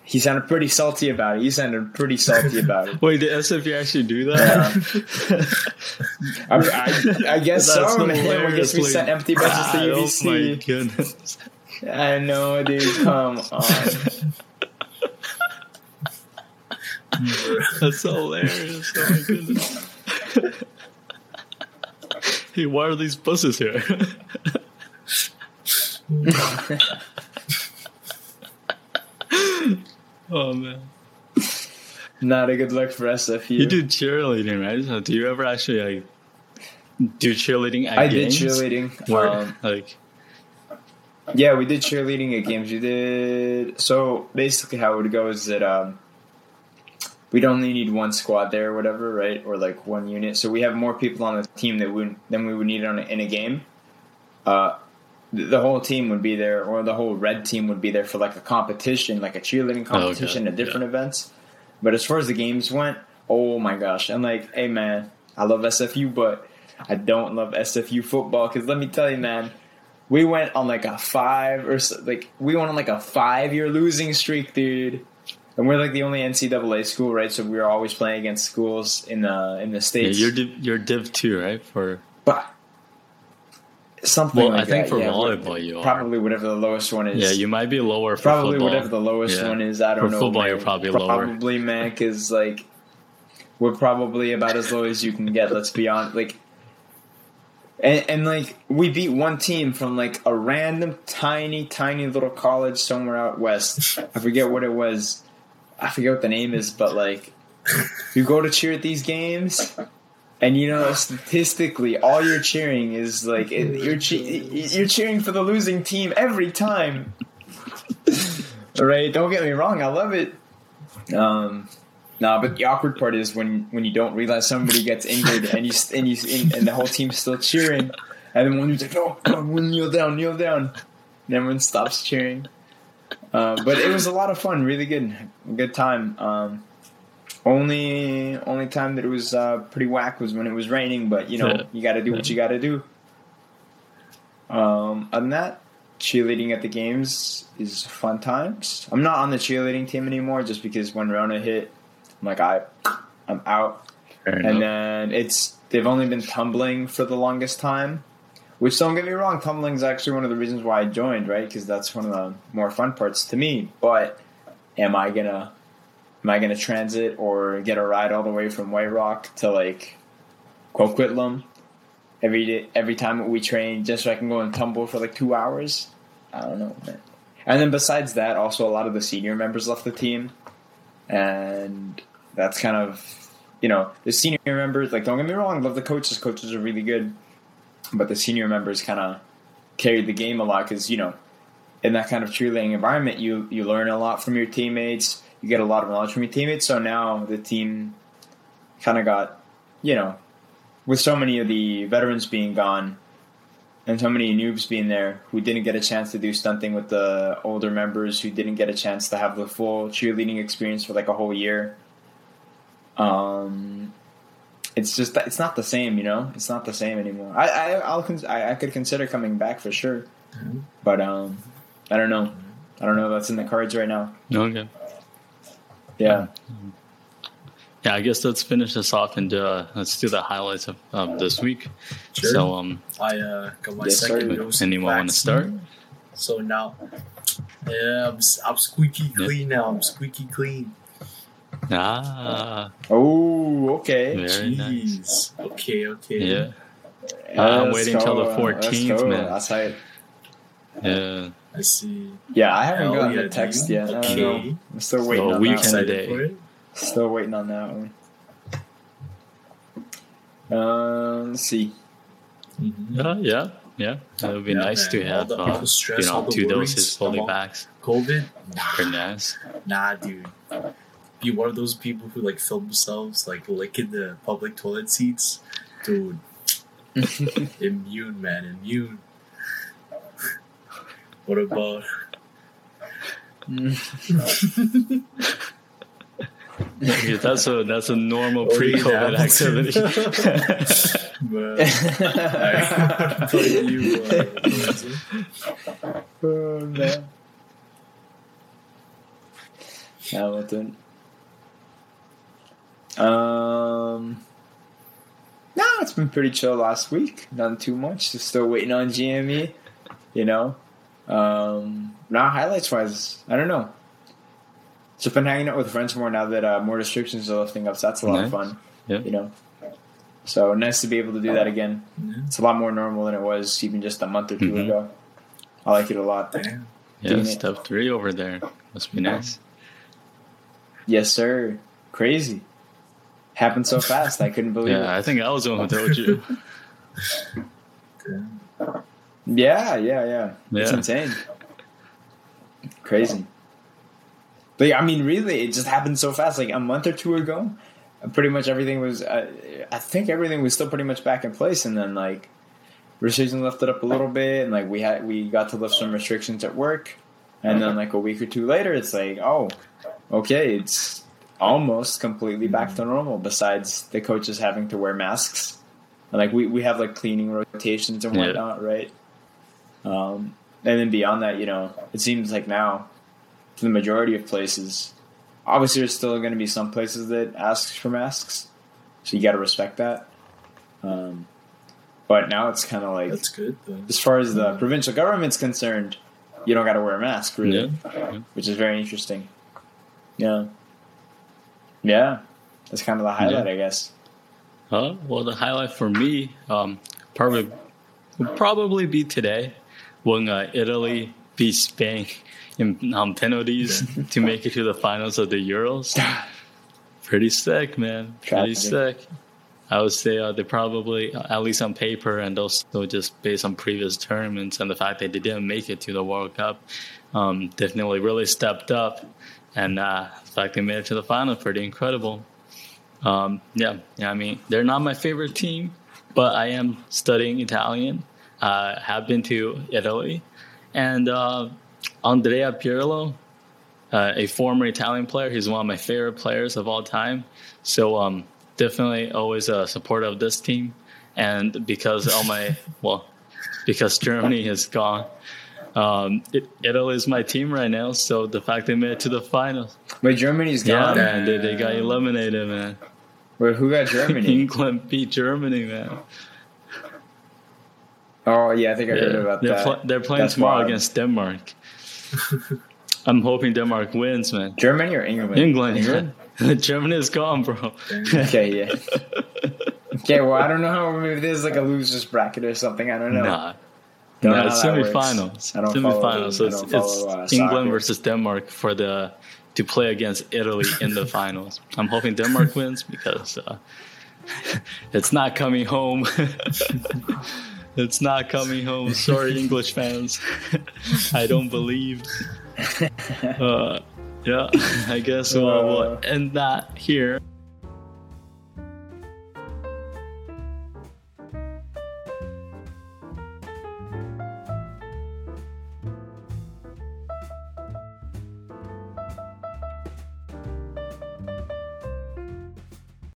He sounded pretty salty about it. He sounded pretty salty about it. Wait, did SFU actually do that? I, I, I guess That's so, man. I guess we hilariously sent empty buses to bad. Oh my UBC. goodness. I know, dude. Come on. That's hilarious. Oh my goodness. Hey, why are these buses here? oh man. Not a good look for SFU. You do cheerleading, right? So do you ever actually like do cheerleading at I did cheerleading. Where, Um, like yeah, we did cheerleading at games. We did. So basically, how it would go is that um, we'd only need one squad there, or whatever, right? Or like one unit. So we have more people on the team that would than we would need on a, in a game. Uh, th- the whole team would be there, or the whole red team would be there for like a competition, like a cheerleading competition at different yeah. events. But as far as the games went, oh my gosh! I'm like, hey man, I love SFU, but I don't love SFU football because let me tell you, man, we went on like a five or so, like we went on like a five year losing streak, dude. And we're like the only NCAA school, right? So we were always playing against schools in the in the states. Yeah, you're div, you're Div two, right? For but something. Well, like I think that, for yeah, volleyball you are. probably whatever the lowest one is. yeah, you might be lower for probably football. whatever the lowest Yeah. one is. I don't For know. football, you're probably lower. Probably, Mac is like we're probably about as low as you can get. Let's be honest. Like, and, and like we beat one team from like a random tiny, tiny little college somewhere out west. I forget what it was. I forget what the name is, but like you go to cheer at these games. And you know, statistically, all you're cheering is like you're che- you're cheering for the losing team every time. right? Don't get me wrong, I love it. Um, no, but the awkward part is when when you don't realize somebody gets injured and you and you and, and the whole team's still cheering, and then one dude's like, "No, no, kneel down, kneel down," and everyone stops cheering. Uh, but it was a lot of fun, really good, good time. Um, only only time that it was uh, pretty whack was when it was raining, but you know Yeah. you got to do what you got to do. Um, other than that, cheerleading at the games is fun times. I'm not on the cheerleading team anymore just because when Rona hit, I'm like I, I'm out. Fair And enough. then it's they've only been tumbling for the longest time, which don't get me wrong, tumbling is actually one of the reasons why I joined, right? Because that's one of the more fun parts to me. But am I gonna am I gonna transit or get a ride all the way from White Rock to like Coquitlam every day, every time we train just so I can go and tumble for like two hours? I don't know, man. And then besides that, also a lot of the senior members left the team, and that's kind of you know the senior members. Like, don't get me wrong, love the coaches. Coaches are really good, but the senior members kind of carried the game a lot because you know in that kind of cheerleading environment, you you learn a lot from your teammates. You get a lot of knowledge from your teammates. So now the team kind of got you know with so many of the veterans being gone and so many noobs being there who didn't get a chance to do stunting with the older members who didn't get a chance to have the full cheerleading experience for like a whole year um it's just it's not the same you know it's not the same anymore i i I'll cons- I, I could consider coming back for sure Mhm. but um i don't know i don't know if that's in the cards right now okay. yeah Yeah, I guess let's finish this off and uh, let's do the highlights of, of this week. Sure. So, um, I uh, got my Yes, sir. second dose. of Anyone wanna start? So now, yeah, I'm, s- I'm squeaky Yeah. clean now. I'm squeaky clean. Ah, oh okay Very Jeez. nice. Okay, okay. yeah, I'm Let's waiting till the go, let's 14th, go. man. that's right yeah. I see. yeah i haven't Hell gotten yeah, the text dude. yet I don't Okay. know. i'm still waiting So on we that one. Day. Still waiting on that one. Um, let's see. Mhm. Uh, yeah, yeah. It would be Yeah, nice man. to All have, the- uh, all the stress, you know, two worries doses fully about- COVID? Pretty nice. Nah, dude. Be one of those people who like film themselves like licking the public toilet seats, dude. immune, man, immune. What about? Yeah, that's a that's a normal Oh, pre-COVID that's- activity. But, I- what you, uh, Lorenzo? oh, man. Hamilton. Um, no, it's been pretty chill last week. Nothing too much. Just still waiting on GME. You know. Um, now highlights wise, I don't know. Just been hanging out with friends more now that uh, more restrictions are lifting up. So that's a lot of fun. Yeah. You know. So nice to be able to do that again. Yeah, It's a lot more normal than it was even just a month or 2 Mhm. ago. I like it a lot. Yeah, it. step three over there must be nice. Yes, sir. Crazy. Happened so fast. I couldn't believe Yeah, I think I was the one who told you. It. Yeah, yeah, yeah. It's Yeah. insane. Crazy. But yeah, I mean, really, it just happened so fast. Like a month or two ago, pretty much everything was. Uh, I think everything was still pretty much back in place, and then like restrictions lifted up a little bit, and like we had we got to lift some restrictions at work, and then like a week or two later, it's like oh, okay, it's almost completely back to normal. Besides the coaches having to wear masks, and like we we have like cleaning rotations and Yeah. whatnot, right? Um, and then beyond that, you know, it seems like now, for the majority of places, obviously there's still going to be some places that ask for masks, so you got to respect that. Um, but now it's kind of like, That's good though. as far as the provincial government's concerned, you don't got to wear a mask, really, Yeah. which is very interesting. Yeah, yeah, that's kind of the highlight, Yeah. I guess. Uh, well, the highlight for me um, probably would probably be today when uh, Italy beat Spain in um, penalties to make it to the finals of the Euros. Pretty sick, man. Pretty Tragic. sick. I would say uh, they probably, at least on paper, and also just based on previous tournaments and the fact that they didn't make it to the World Cup, um, definitely really stepped up. And uh, the fact they made it to the final, pretty incredible. Um, yeah, yeah, I mean, they're not my favorite team, but I am studying Italian. Uh, have been to Italy, and uh, Andrea Pirlo, uh, a former Italian player, he's one of my favorite players of all time. So um, definitely always a supporter of this team, and because all my well, because Germany is gone. Um, it, Italy is my team right now, so the fact they made it to the finals, Wait, Germany's yeah, gone. man, they, they got eliminated, man. Wait, who got Germany? England beat Germany, man. oh yeah, I think I heard about They're, that. pl- they're playing That's tomorrow wild. against Denmark. I'm hoping Denmark wins, man. Germany or England? England, England. Germany is gone, bro. okay, yeah. Okay, well, I don't know how maybe there's like a losers bracket or something. I don't know. Nah, Don't know it's that works. semifinals. I don't follow- semifinals. So it's, follow, uh, England versus Denmark for the to play against Italy in the finals. I'm hoping Denmark wins because uh, it's not coming home. it's not coming home. Sorry, English fans. I don't believe. Uh, yeah, I guess we'll, we'll end that here.